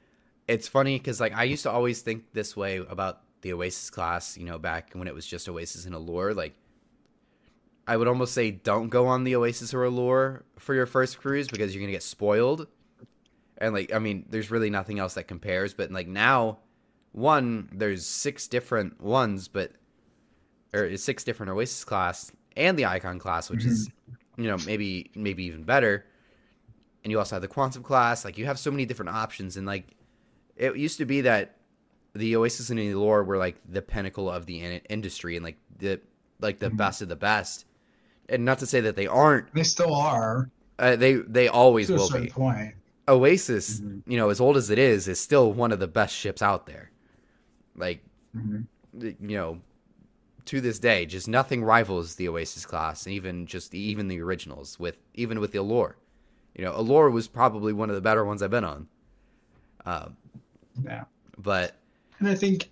it's funny because like I used to always think this way about the Oasis class, you know, back when it was just Oasis and Allure, like I would almost say don't go on the Oasis or Allure for your first cruise because you're gonna get spoiled. And like I mean, there's really nothing else that compares. But like now, one, there's six different ones, but or six different Oasis class and the Icon class, which mm-hmm. is you know, maybe maybe even better. And you also have the Quantum class, like you have so many different options and like it used to be that the Oasis and the Allure were like the pinnacle of the in- industry and like the like the mm-hmm. best of the best. And not to say that they aren't. They still are. Uh, they they always to will be. Point. Oasis, mm-hmm. you know, as old as it is, is still one of the best ships out there. Like, mm-hmm. you know, to this day, just nothing rivals the Oasis class, and even just even the originals with even with the Allure. You know, Allure was probably one of the better ones I've been on. Um, yeah. But and I think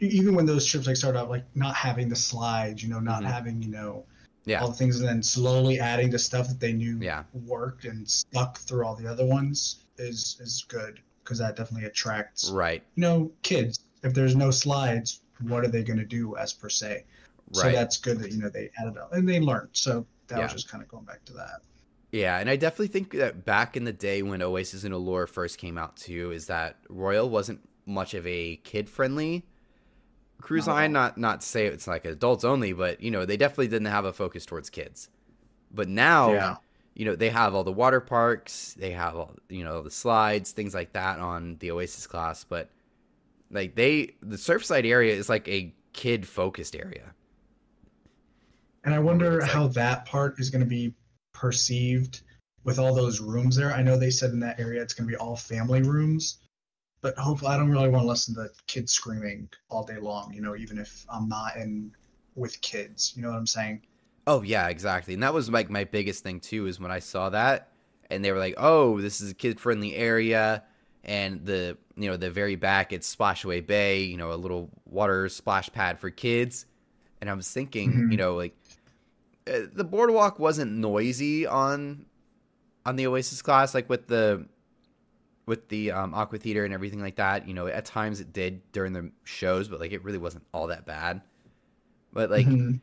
even when those trips like start out like not having the slides, you know, not mm-hmm. having you know yeah. all the things, and then slowly adding the stuff that they knew yeah. worked and stuck through all the other ones is is good because that definitely attracts right. You know, kids. If there's no slides, what are they going to do as per se? Right. So that's good that you know they added up and they learned. So that yeah. was just kind of going back to that. Yeah, and I definitely think that back in the day when Oasis and Allure first came out too, is that Royal wasn't much of a kid friendly cruise not line. Not not to say it's like adults only, but you know they definitely didn't have a focus towards kids. But now, yeah. you know, they have all the water parks, they have all you know the slides, things like that on the Oasis class. But like they, the Surfside area is like a kid focused area. And I wonder how that part is going to be perceived with all those rooms there. I know they said in that area it's going to be all family rooms but hopefully I don't really want to listen to kids screaming all day long, you know, even if I'm not in with kids. You know what I'm saying? Oh yeah, exactly. And that was like my biggest thing too is when I saw that and they were like, "Oh, this is a kid-friendly area." And the you know the very back it's Splashaway Bay, you know, a little water splash pad for kids. And I was thinking, mm-hmm. you know, like uh, the boardwalk wasn't noisy on on the Oasis class, like with the with the um, aqua theater and everything like that. You know, at times it did during the shows, but like it really wasn't all that bad. But like, mm-hmm.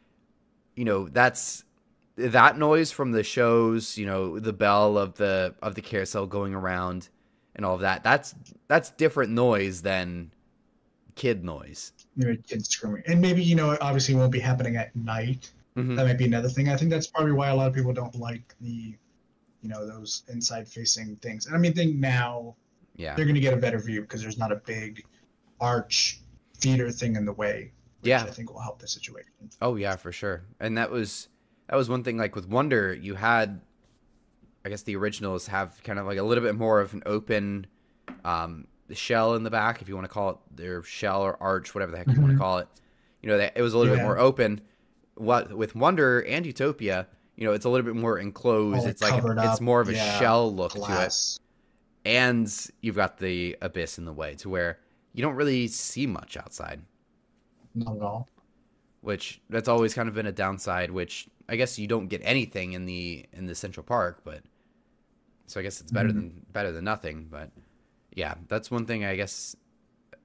you know, that's that noise from the shows. You know, the bell of the of the carousel going around and all of that. That's that's different noise than kid noise. Maybe kids screaming, and maybe you know, obviously, won't be happening at night. Mm-hmm. That might be another thing. I think that's probably why a lot of people don't like the you know those inside facing things. And I mean, think now, yeah, they're going to get a better view because there's not a big arch theater thing in the way. yeah, I think will help the situation. Oh yeah, for sure. And that was that was one thing. Like with Wonder, you had, I guess the originals have kind of like a little bit more of an open um, shell in the back, if you want to call it their shell or arch, whatever the heck mm-hmm. you want to call it. You know, it was a little yeah. bit more open. What with Wonder and Utopia, you know, it's a little bit more enclosed. it's like it's more of a yeah, shell look glass. to it. And you've got the abyss in the way to where you don't really see much outside. Not at all. which that's always kind of been a downside. Which I guess you don't get anything in the in the Central Park, but so I guess it's better mm-hmm. than better than nothing. But yeah, that's one thing I guess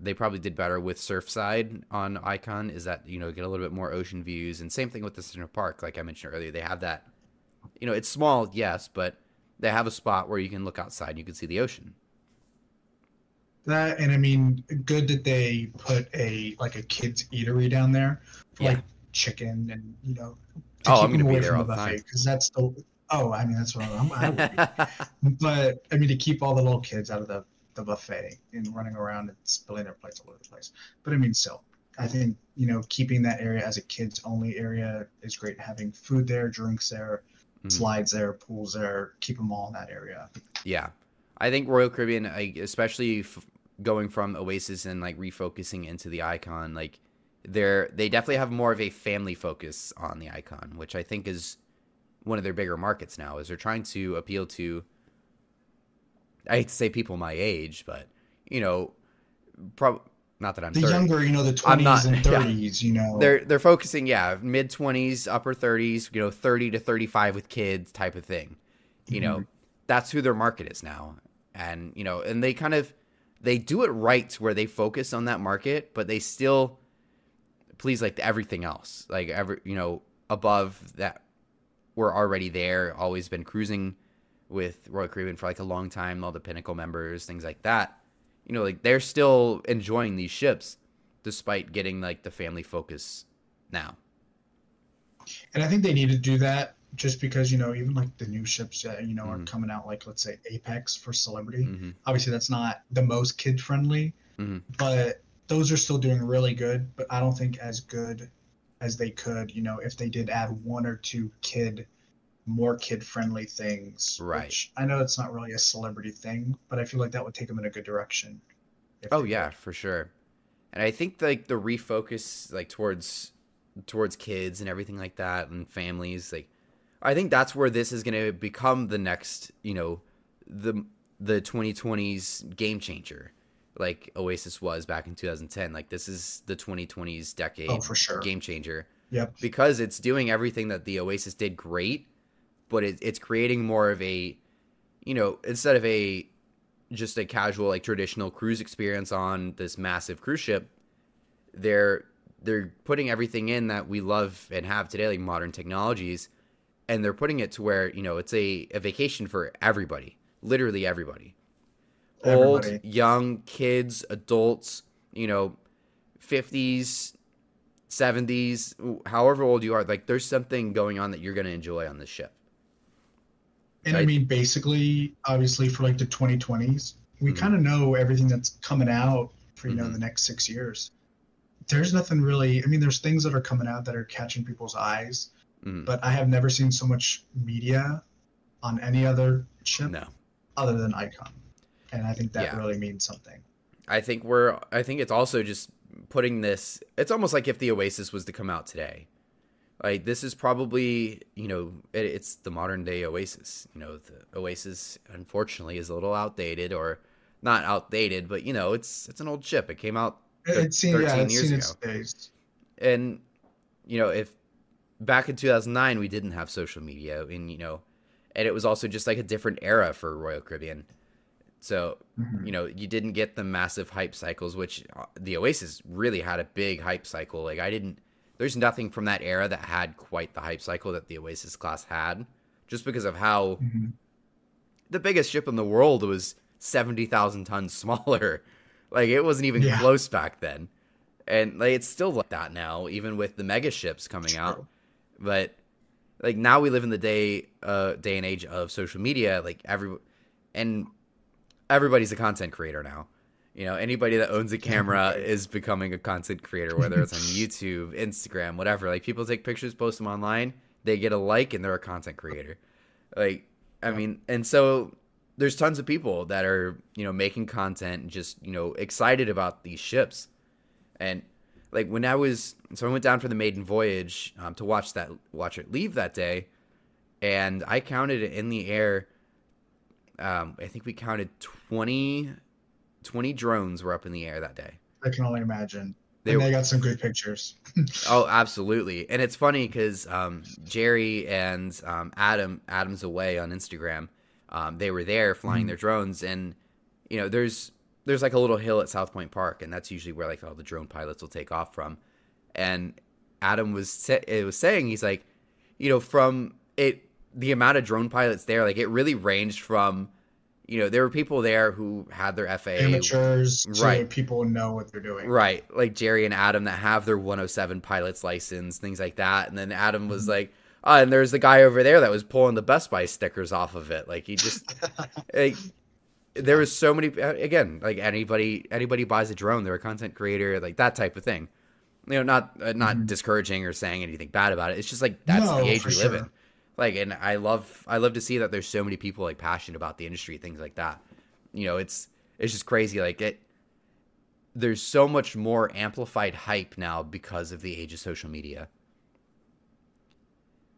they probably did better with Surfside on Icon is that you know get a little bit more ocean views, and same thing with the Central Park. Like I mentioned earlier, they have that. You know, it's small, yes, but they have a spot where you can look outside and you can see the ocean. That and I mean, good that they put a like a kids eatery down there for yeah. like chicken and you know. oh, I'm gonna be there all the time because that's the. Oh, I mean that's what I'm. I but I mean to keep all the little kids out of the the buffet and running around and spilling their plates all over the place. But I mean, still, I think you know keeping that area as a kids only area is great. Having food there, drinks there, mm. slides there, pools there, keep them all in that area. Yeah, I think Royal Caribbean, especially f- going from Oasis and like refocusing into the icon, like they're they definitely have more of a family focus on the icon, which I think is one of their bigger markets now. Is they're trying to appeal to. I hate to say people my age, but you know, probably not that I'm the 30. younger, you know, the twenties and thirties, yeah. you know, they're they're focusing, yeah, mid twenties, upper thirties, you know, thirty to thirty five with kids type of thing. You mm-hmm. know, that's who their market is now, and you know, and they kind of they do it right where they focus on that market, but they still please like everything else, like every you know above that we're already there, always been cruising with Royal Caribbean for like a long time, all the Pinnacle members, things like that. You know, like they're still enjoying these ships despite getting like the family focus now. And I think they need to do that just because you know even like the new ships that you know mm-hmm. are coming out like let's say apex for celebrity mm-hmm. obviously that's not the most kid friendly mm-hmm. but those are still doing really good but i don't think as good as they could you know if they did add one or two kid more kid friendly things right. i know it's not really a celebrity thing but i feel like that would take them in a good direction. Oh yeah could. for sure. And i think like the refocus like towards towards kids and everything like that and families like I think that's where this is going to become the next, you know, the the 2020s game changer, like Oasis was back in 2010. Like this is the 2020s decade oh, for sure. game changer. Yep. Because it's doing everything that the Oasis did great, but it, it's creating more of a, you know, instead of a just a casual like traditional cruise experience on this massive cruise ship, they're they're putting everything in that we love and have today, like modern technologies and they're putting it to where you know it's a, a vacation for everybody literally everybody. Everybody old young kids adults you know 50s 70s however old you are like there's something going on that you're going to enjoy on this ship and right? i mean basically obviously for like the 2020s we mm-hmm. kind of know everything that's coming out for you mm-hmm. know the next six years there's nothing really i mean there's things that are coming out that are catching people's eyes Mm. But I have never seen so much media on any other ship no. other than Icon. And I think that yeah. really means something. I think we're I think it's also just putting this it's almost like if the Oasis was to come out today. Like this is probably, you know, it, it's the modern day Oasis. You know, the Oasis unfortunately is a little outdated or not outdated, but you know, it's it's an old ship. It came out th- seen, 13 yeah, years ago. And you know, if back in 2009 we didn't have social media and you know and it was also just like a different era for royal caribbean so mm-hmm. you know you didn't get the massive hype cycles which uh, the oasis really had a big hype cycle like i didn't there's nothing from that era that had quite the hype cycle that the oasis class had just because of how mm-hmm. the biggest ship in the world was 70,000 tons smaller like it wasn't even yeah. close back then and like it's still like that now even with the mega ships coming True. out but like now we live in the day uh day and age of social media like every and everybody's a content creator now. You know anybody that owns a camera is becoming a content creator whether it's on youtube instagram whatever. Like people take pictures post them online they get a like and they're a content creator. Like i mean and so there's tons of people that are you know making content and just you know excited about these ships. And like when I was so I went down for the maiden voyage um, to watch that watch it leave that day, and I counted it in the air. Um, I think we counted 20, 20 drones were up in the air that day. I can only imagine. They, and they got some good pictures. oh, absolutely. And it's funny because um, Jerry and um, Adam, Adam's away on Instagram. Um, they were there flying mm-hmm. their drones, and you know, there's there's like a little hill at South Pointe Park, and that's usually where like all the drone pilots will take off from. And Adam was it was saying he's like, you know, from it the amount of drone pilots there, like it really ranged from you know, there were people there who had their FAA amateurs, right? people know what they're doing, right? Like Jerry and Adam that have their 107 pilot's license, things like that. And then Adam was mm-hmm. like, "Oh, and there's the guy over there that was pulling the Best Buy stickers off of it. Like he just, like, there was so many. Again, like anybody, anybody buys a drone, they're a content creator, like that type of thing. You know, not uh, not mm-hmm. discouraging or saying anything bad about it. It's just like that's no, the age we sure. live in like and i love i love to see that there's so many people like passionate about the industry things like that. You know it's it's just crazy like it there's so much more amplified hype now because of the age of social media.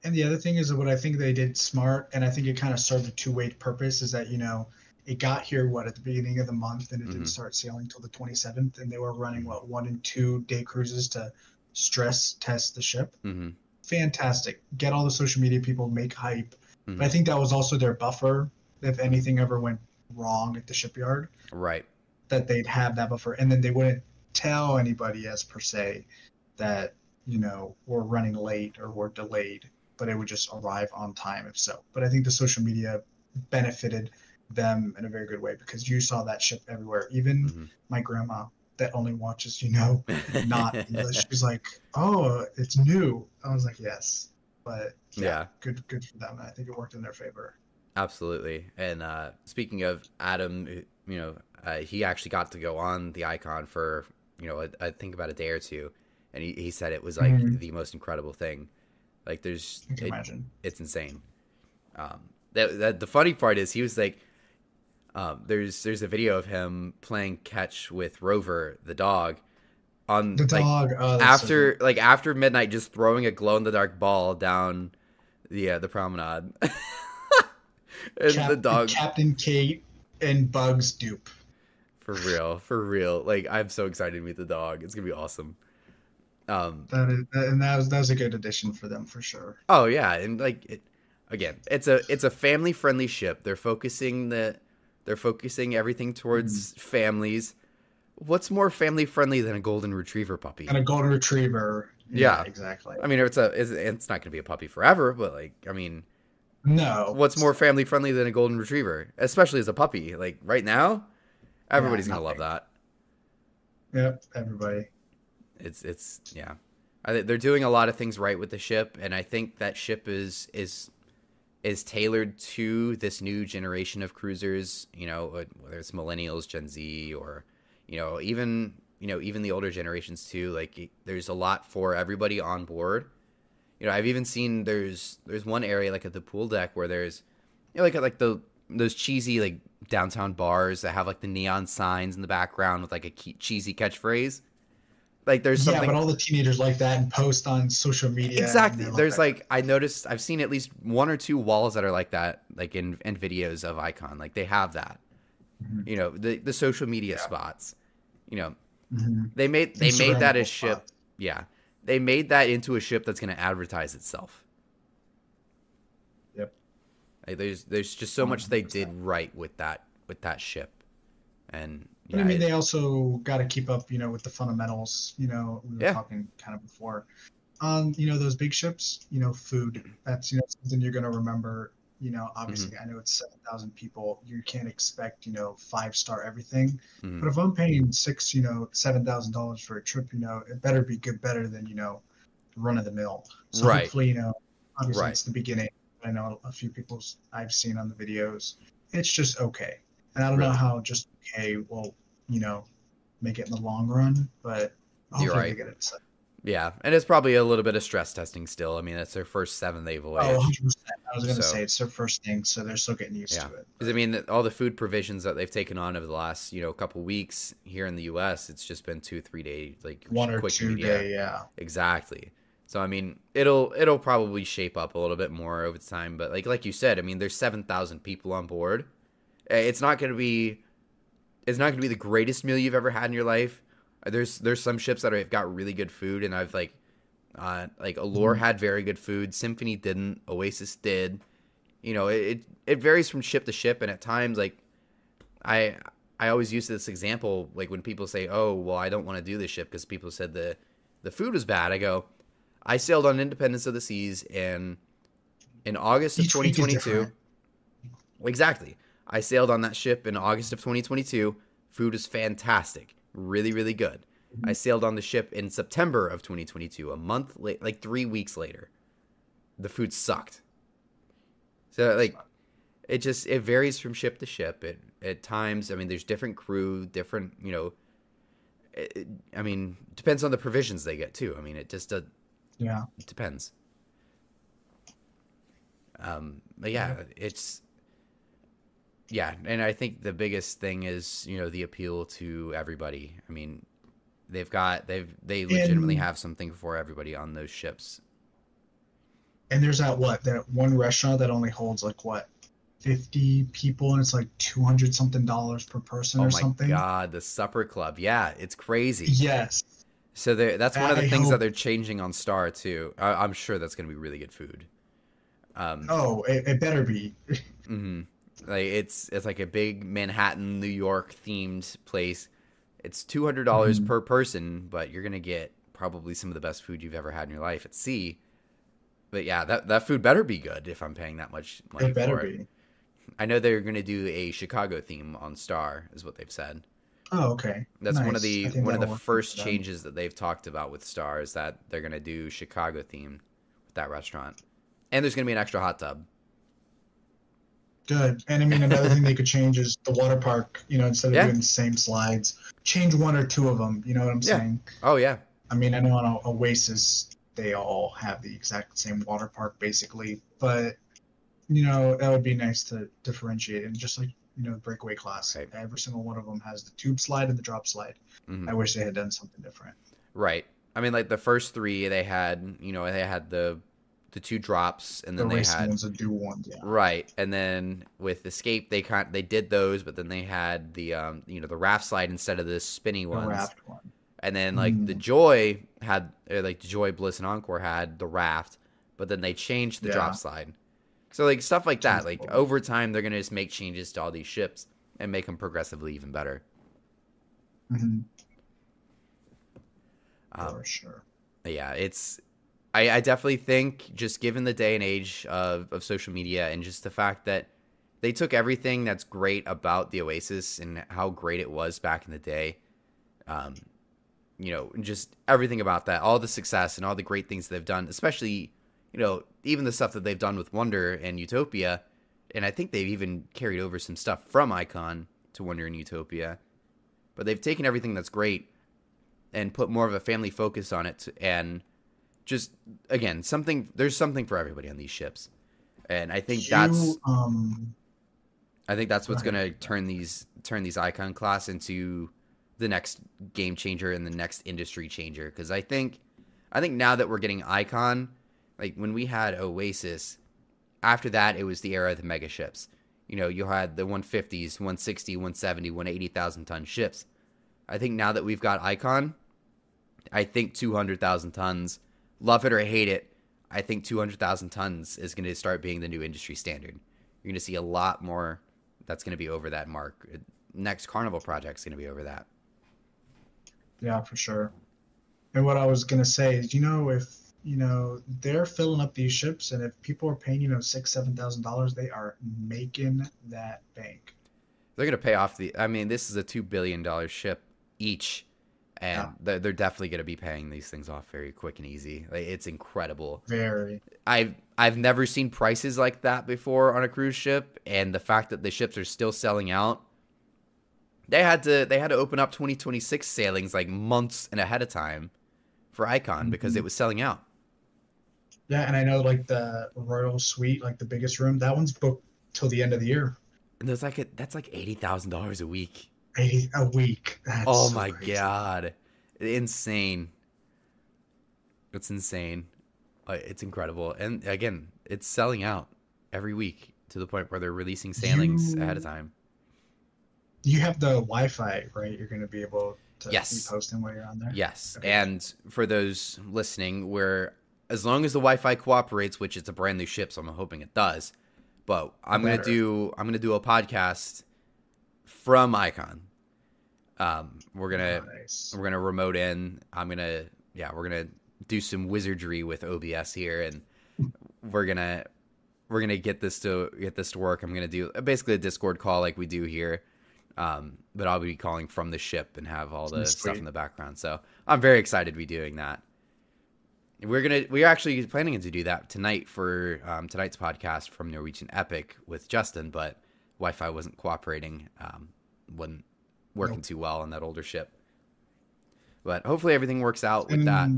And the other thing is what i think they did smart and i think it kind of served a two-way purpose is that you know it got here what at the beginning of the month and it mm-hmm. didn't start sailing until the 27th and they were running what one and two day cruises to stress test the ship. Mm-hmm fantastic. Get all the social media people, make hype. Mm-hmm. But I think that was also their buffer if anything ever went wrong at the shipyard. Right. That they'd have that buffer, and then they wouldn't tell anybody as per se that you know we're running late or we're delayed, but it would just arrive on time if so. But I think the social media benefited them in a very good way because you saw that ship everywhere. Even mm-hmm. my grandma that only watches, you know, not English. She's like, "Oh, it's new." I was like, "Yes," but yeah, yeah. good, good for them. I think it worked in their favor. Absolutely. And uh, speaking of Adam, you know, uh, he actually got to go on the icon for you know, I think about a day or two, and he, he said it was like mm-hmm. the most incredible thing. Like, there's, it, imagine, it's insane. Um, that, that the funny part is he was like um, there's there's a video of him playing catch with Rover the dog on the dog oh, after so like after midnight, just throwing a glow in the dark ball down the uh, the promenade. and Cap- the dog Captain Kate and Bugs dupe. For real, for real. Like I'm so excited to meet the dog. It's gonna be awesome. Um, that is, and that was that was a good addition for them for sure. Oh yeah, and like it, again, it's a it's a family friendly ship. They're focusing the they're focusing everything towards mm. families. What's more family friendly than a golden retriever puppy? And a golden retriever. Yeah, yeah exactly. I mean, it's a it's, it's not going to be a puppy forever, but like, I mean, no. What's more family friendly than a golden retriever, especially as a puppy? Like right now, everybody's yeah, gonna love that. Yep, everybody. It's it's yeah. I, they're doing a lot of things right with the ship, and I think that ship is is is tailored to this new generation of cruisers. You know, whether it's millennials, Gen Z, or you know, even you know, even the older generations too. Like, there's a lot for everybody on board. You know, I've even seen there's there's one area like at the pool deck where there's you know like like the those cheesy like downtown bars that have like the neon signs in the background with like a cheesy catchphrase like there's something. Yeah, but all the teenagers like that and post on social media. Exactly. There's like I noticed I've seen at least one or two walls that are like that, like in in videos of Icon. Like they have that. Mm-hmm. You know the the social media yeah. spots. You know, mm-hmm. they made they made that a ship. Spots. Yeah, they made that into a ship that's going to advertise itself. Yep. Like there's there's just so 100%. much they did right with that with that ship, and but I mean, they also got to keep up, you know, with the fundamentals. You know, we were yeah. talking kind of before. On you know those big ships, you know, food. That's you know something you're going to remember. You know, obviously, mm-hmm. I know it's seven thousand people. You can't expect you know five star everything. Mm-hmm. But if I'm paying six, you know, seven thousand dollars for a trip, you know, it better be good, better than you know, run of the mill. So right. hopefully, you know, obviously right. it's the beginning. I know a few people I've seen on the videos. It's just okay. And I don't know how just okay will, you know, make it in the long run, but You're right. get it. Yeah, and it's probably a little bit of stress testing still. I mean, it's their first seven they've voyaged. Oh, 100%. I was going to so, say it's their first thing, so they're still getting used yeah. to it. Because I mean, all the food provisions that they've taken on over the last you know couple weeks here in the U.S., it's just been two, three day like one or two media. day, yeah, exactly. So I mean, it'll it'll probably shape up a little bit more over time. But like like you said, I mean, there's seven thousand people on board. Eh, it's not going to be it's not going to be the greatest meal you've ever had in your life, There's there's some ships that have got really good food, and I've like, uh, like Allure had very good food. Symphony didn't. Oasis did. You know, it it varies from ship to ship, and at times like, I I always use this example like when people say, "Oh, well, I don't want to do this ship because people said the the food was bad." I go, I sailed on Independence of the Seas in in August of Each 2022. Exactly. I sailed on that ship in August of 2022. Food is fantastic. Really, really good. Mm-hmm. I sailed on the ship in September of 2022, a month late, like three weeks later. The food sucked. So, like, it just it varies from ship to ship. It at times, I mean, there's different crew, different, you know. It, I mean, depends on the provisions they get too. I mean, it just uh, Yeah. it depends. Um, but yeah, it's yeah, and I think the biggest thing is you know the appeal to everybody. I mean, they've got they've they legitimately And- have something for everybody on those ships. And there's that what that one restaurant that only holds like what, fifty people, and it's like two hundred something dollars per person Oh or my something. god, the supper club! Yeah, it's crazy. Yes. So that's one of the I things that they're changing on Star too. I, I'm sure that's going to be really good food. Um, Oh, it, it better be. hmm Like it's it's like a big Manhattan, New York themed place. It's two hundred dollars Mhm. per person, but you're gonna get probably some of the best food you've ever had in your life at sea. But yeah, that that food better be good if I'm paying that much money It better for it. be. I know they're gonna do a Chicago theme on Star, is what they've said. Oh, okay. That's one of the one of the first changes that they've talked about with Star is that they're gonna do Chicago theme with that restaurant, and there's gonna be an extra hot tub. Good. And I mean, another thing they could change is the water park. You know, instead of Yeah. doing the same slides, change one or two of them. You know what I'm Yeah. saying? Oh yeah, I mean, I know on Oasis they all have the exact same water park basically, but you know that would be nice to differentiate and just like you know the breakaway class. Right. Every single one of them has the tube slide and the drop slide. Mhm. I wish they had done something different. Right. I mean, like the first three, they had you know they had the the two drops, and The then they had ones that do ones, yeah. right, and then with Escape, they kind they did those, but then they had the um you know the raft slide instead of the spinny The ones, raft one. and then like the Mm. Joy had like the Joy Bliss and Encore had the raft, but then they changed the Yeah. drop slide. So like stuff like that, like over time, they're gonna just make changes to all these ships and make them progressively even better. hmm Um, for sure. yeah it's I, I definitely think just given the day and age of, of social media and just the fact that they took everything that's great about the oasis and how great it was back in the day um, you know just everything about that all the success and all the great things they've done especially you know even the stuff that they've done with wonder and utopia. And i think they've even carried over some stuff from icon to wonder and utopia. But they've taken everything that's great and put more of a family focus on it. And just again something there's something for everybody on these ships. And i think that's um i think that's what's going to turn these turn these icon class into the next game changer and the next industry changer. Because i think i think now that we're getting icon like when we had oasis after that it was the era of the mega ships. You know you had the 150s 160 170 180000 ton ships. I think now that we've got icon i think 200000 tons love it or hate it i think 200000 tons is going to start being the new industry standard you're going to see a lot more that's going to be over that mark next carnival project's going to be over that Yeah, for sure. And what I was gonna say is, you know, if you know they're filling up these ships, and if people are paying, you know, six, seven thousand dollars, they are making that bank. they're going to pay off the i mean this is a 2 billion dollar ship each and Yeah. they're, they're definitely going to be paying these things off very quick and easy like, it's incredible Very. I've I've never seen prices like that before on a cruise ship, and the fact that the ships are still selling out. They had to they had to open up 2026 sailings like months and ahead of time for Icon because Mhm. it was selling out. Yeah, and I know like the Royal Suite, like the biggest room, that one's booked till the end of the year. And that's like a, that's like eighty thousand dollars a week. A, a week. That's oh so my crazy. god, insane! It's insane. Uh, It's incredible, and again, it's selling out every week to the point where they're releasing sailings You- ahead of time. You have the Wi-Fi, right? You're gonna be able to Yes. repost them while you're on there? Yes, Okay. and for those listening, we're as long as the Wi-Fi cooperates, which it's a brand new ship, so I'm hoping it does. But I'm gonna do I'm gonna do a podcast from Icon. Um, we're gonna Nice. we're gonna remote in. I'm gonna yeah, we're gonna do some wizardry with OBS here, and we're gonna we're gonna get this to get this to work. I'm gonna do basically a Discord call like we do here, um, but I'll be calling from the ship and have all the That's stuff sweet. in the background. So I'm very excited to be doing that. We're gonna we're actually planning to do that tonight for um, tonight's podcast from Norwegian Epic with Justin, but Wi-Fi wasn't cooperating, um, wasn't working Nope. too well on that older ship. But hopefully everything works out with that.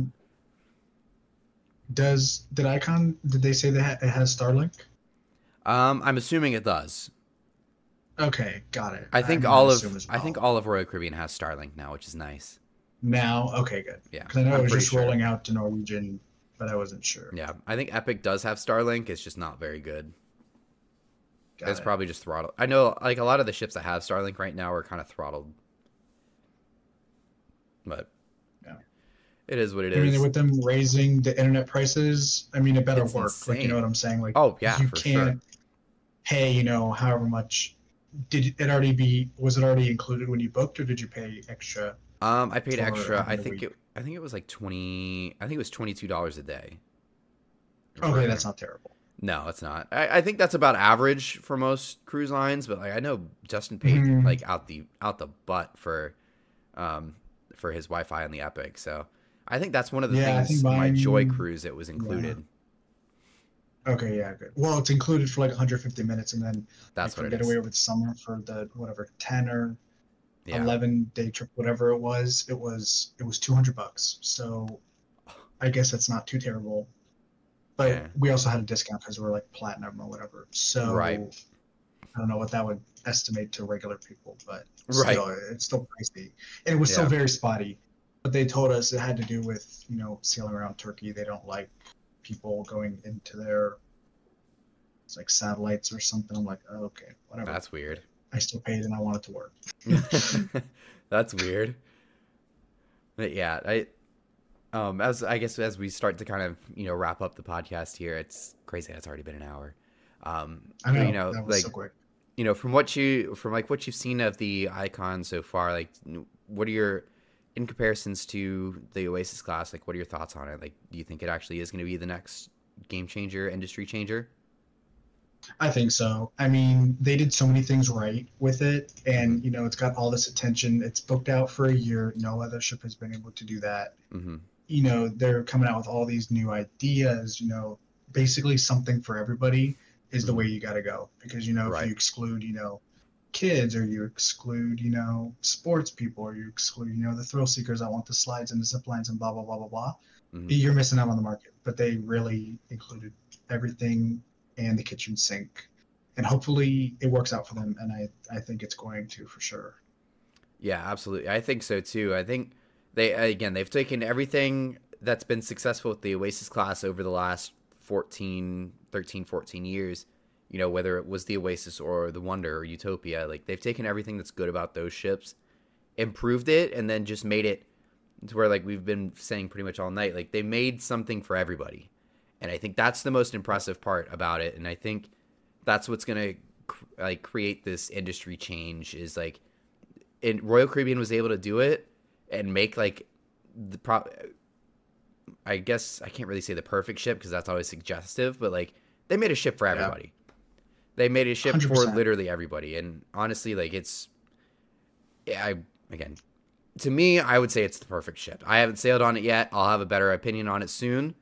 Does did Icon did they say that it has Starlink? Um, I'm assuming it does. Okay, got it. I think I'm all of as I think all of Royal Caribbean has Starlink now, which is nice. now. Okay, good. Yeah, Because I know I'm it was just sure. rolling out to Norwegian, but I wasn't sure. Yeah, I think Epic does have Starlink. It's just not very good. Got it's it. probably just throttled. I know, like a lot of the ships that have Starlink right now are kind of throttled. But Yeah. it is what it I mean, with them raising the internet prices, I mean, it better It's work. Like, you know what I'm saying? Like, Oh, yeah, you for can't sure. pay, you know, however much. Did it already be? Was it already included when you booked, or did you pay extra? Um, I paid extra. I think week. it. I think it was like twenty. I think it was twenty two dollars a day. Okay, For- that's not terrible. No, it's not. I, I think that's about average for most cruise lines, but like I know Justin paid Mhm. like out the out the butt for um for his Wi-Fi on the Epic. So I think that's one of the Yeah, things my Joy cruise it was included. Okay, yeah, good. Well, it's included for like 150 minutes, and then That's what get is. away with summer for the whatever 10 or Yeah. 11 day trip, whatever it was. It was it was 200 bucks. So I guess that's not too terrible. But Yeah. we also had a discount because we're like platinum or whatever. So Right. I don't know what that would estimate to regular people, but Right. still, it's still pricey, and it was Yeah. still very spotty. But they told us it had to do with you know sailing around Turkey. They don't like people going into their it's like satellites or something. I'm like, oh, okay, whatever. That's weird. I still paid and I want it to work. That's weird. But yeah, I um as I guess as we start to kind of, you know, wrap up the podcast here, it's crazy it's already been an hour. Um I know, you know, that was like so quick. you know, from what you from like what you've seen of the icon so far, like what are your in comparisons to the Oasis class, like what are your thoughts on it? Like do you think it actually is going to be the next game changer, industry changer? I think so. I mean, they did so many things right with it, and Mm-hmm. you know, it's got all this attention. It's booked out for a year. No other ship has been able to do that. Mhm. You know, they're coming out with all these new ideas. You know, basically something for everybody is the way you got to go because you know Mm-hmm. Right. if you exclude, you know, kids or you exclude, you know, sports people or you exclude, you know, the thrill seekers that want the slides and the zip lines and blah blah blah blah blah Mhm. you're missing out on the market. But they really included everything and the kitchen sink, and hopefully it works out for them. And I I think it's going to for sure. Yeah, absolutely. I think so too. I think they again they've taken everything that's been successful with the Oasis class over the last 14, 13, 14 years, you know, whether it was the Oasis or the Wonder or Utopia, like they've taken everything that's good about those ships, improved it and then just made it to where like we've been saying pretty much all night, like they made something for everybody. And I think that's the most impressive part about it and I think that's what's going to like create this industry change is like and Royal Caribbean was able to do it and make like the pro. I guess I can't really say the perfect ship because that's always suggestive, but like they made a ship for Yeah. everybody. They made a ship for 100%. literally everybody, and honestly, like it's, I again, to me, I would say it's the perfect ship. I haven't sailed on it yet. I'll have a better opinion on it soon.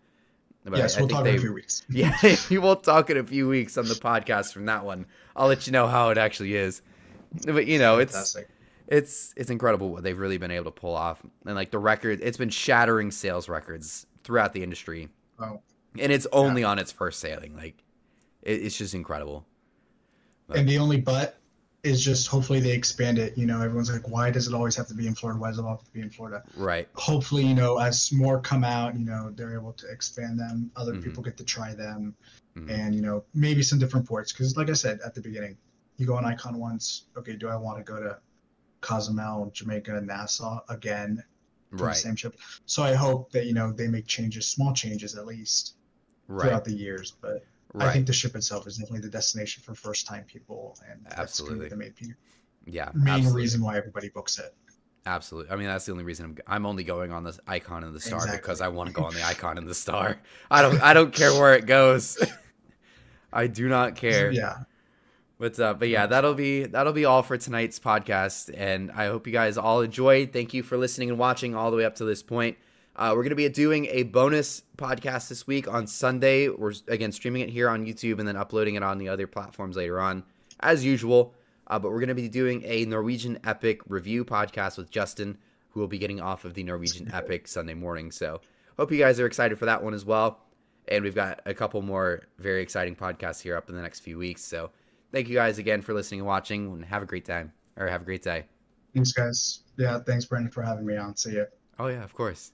But yes, I, we'll I talk they, in a few weeks. yeah, we will talk in a few weeks on the podcast from that one. I'll let you know how it actually is. But you know, it's Fantastic. It's it's incredible what they've really been able to pull off and like the record it's been shattering sales records throughout the industry Oh. and it's only on its first sailing like it, it's just incredible And the only but is just hopefully they expand it. You know, everyone's like, why does it always have to be in Florida? Why does it always have to be in Florida? right Hopefully, you know, as more come out, you know, they're able to expand them. Other Mhm. people get to try them, Mhm. and you know, maybe some different ports. Because, like I said at the beginning, you go on Icon once. Okay, do I want to go to Cozumel, Jamaica, and Nassau again. Right. same ship. So I hope that you know they make changes, small changes at least, Right. throughout the years. But Right. I think the ship itself is definitely the destination for first time people, and that's going to Absolutely. be the main, yeah. main absolutely. reason why everybody books it. Absolutely. I mean, that's the only reason I'm, I'm only going on this icon and the star Exactly. because I want to go on the icon and the star. I don't I don't care where it goes. I do not care. Yeah, What's up? But yeah, that'll be that'll be all for tonight's podcast, and I hope you guys all enjoyed. Thank you for listening and watching all the way up to this point. Uh, we're gonna be doing a bonus podcast this week on Sunday. We're again streaming it here on YouTube and then uploading it on the other platforms later on, as usual. Uh, but we're gonna be doing a Norwegian Epic review podcast with Justin, who will be getting off of the Norwegian Epic Sunday morning. So hope you guys are excited for that one as well. And we've got a couple more very exciting podcasts here up in the next few weeks. So thank you guys again for listening and watching and have a great time or have a great day. thanks guys. Yeah, thanks Brendan for having me on. See you. Oh yeah, of course.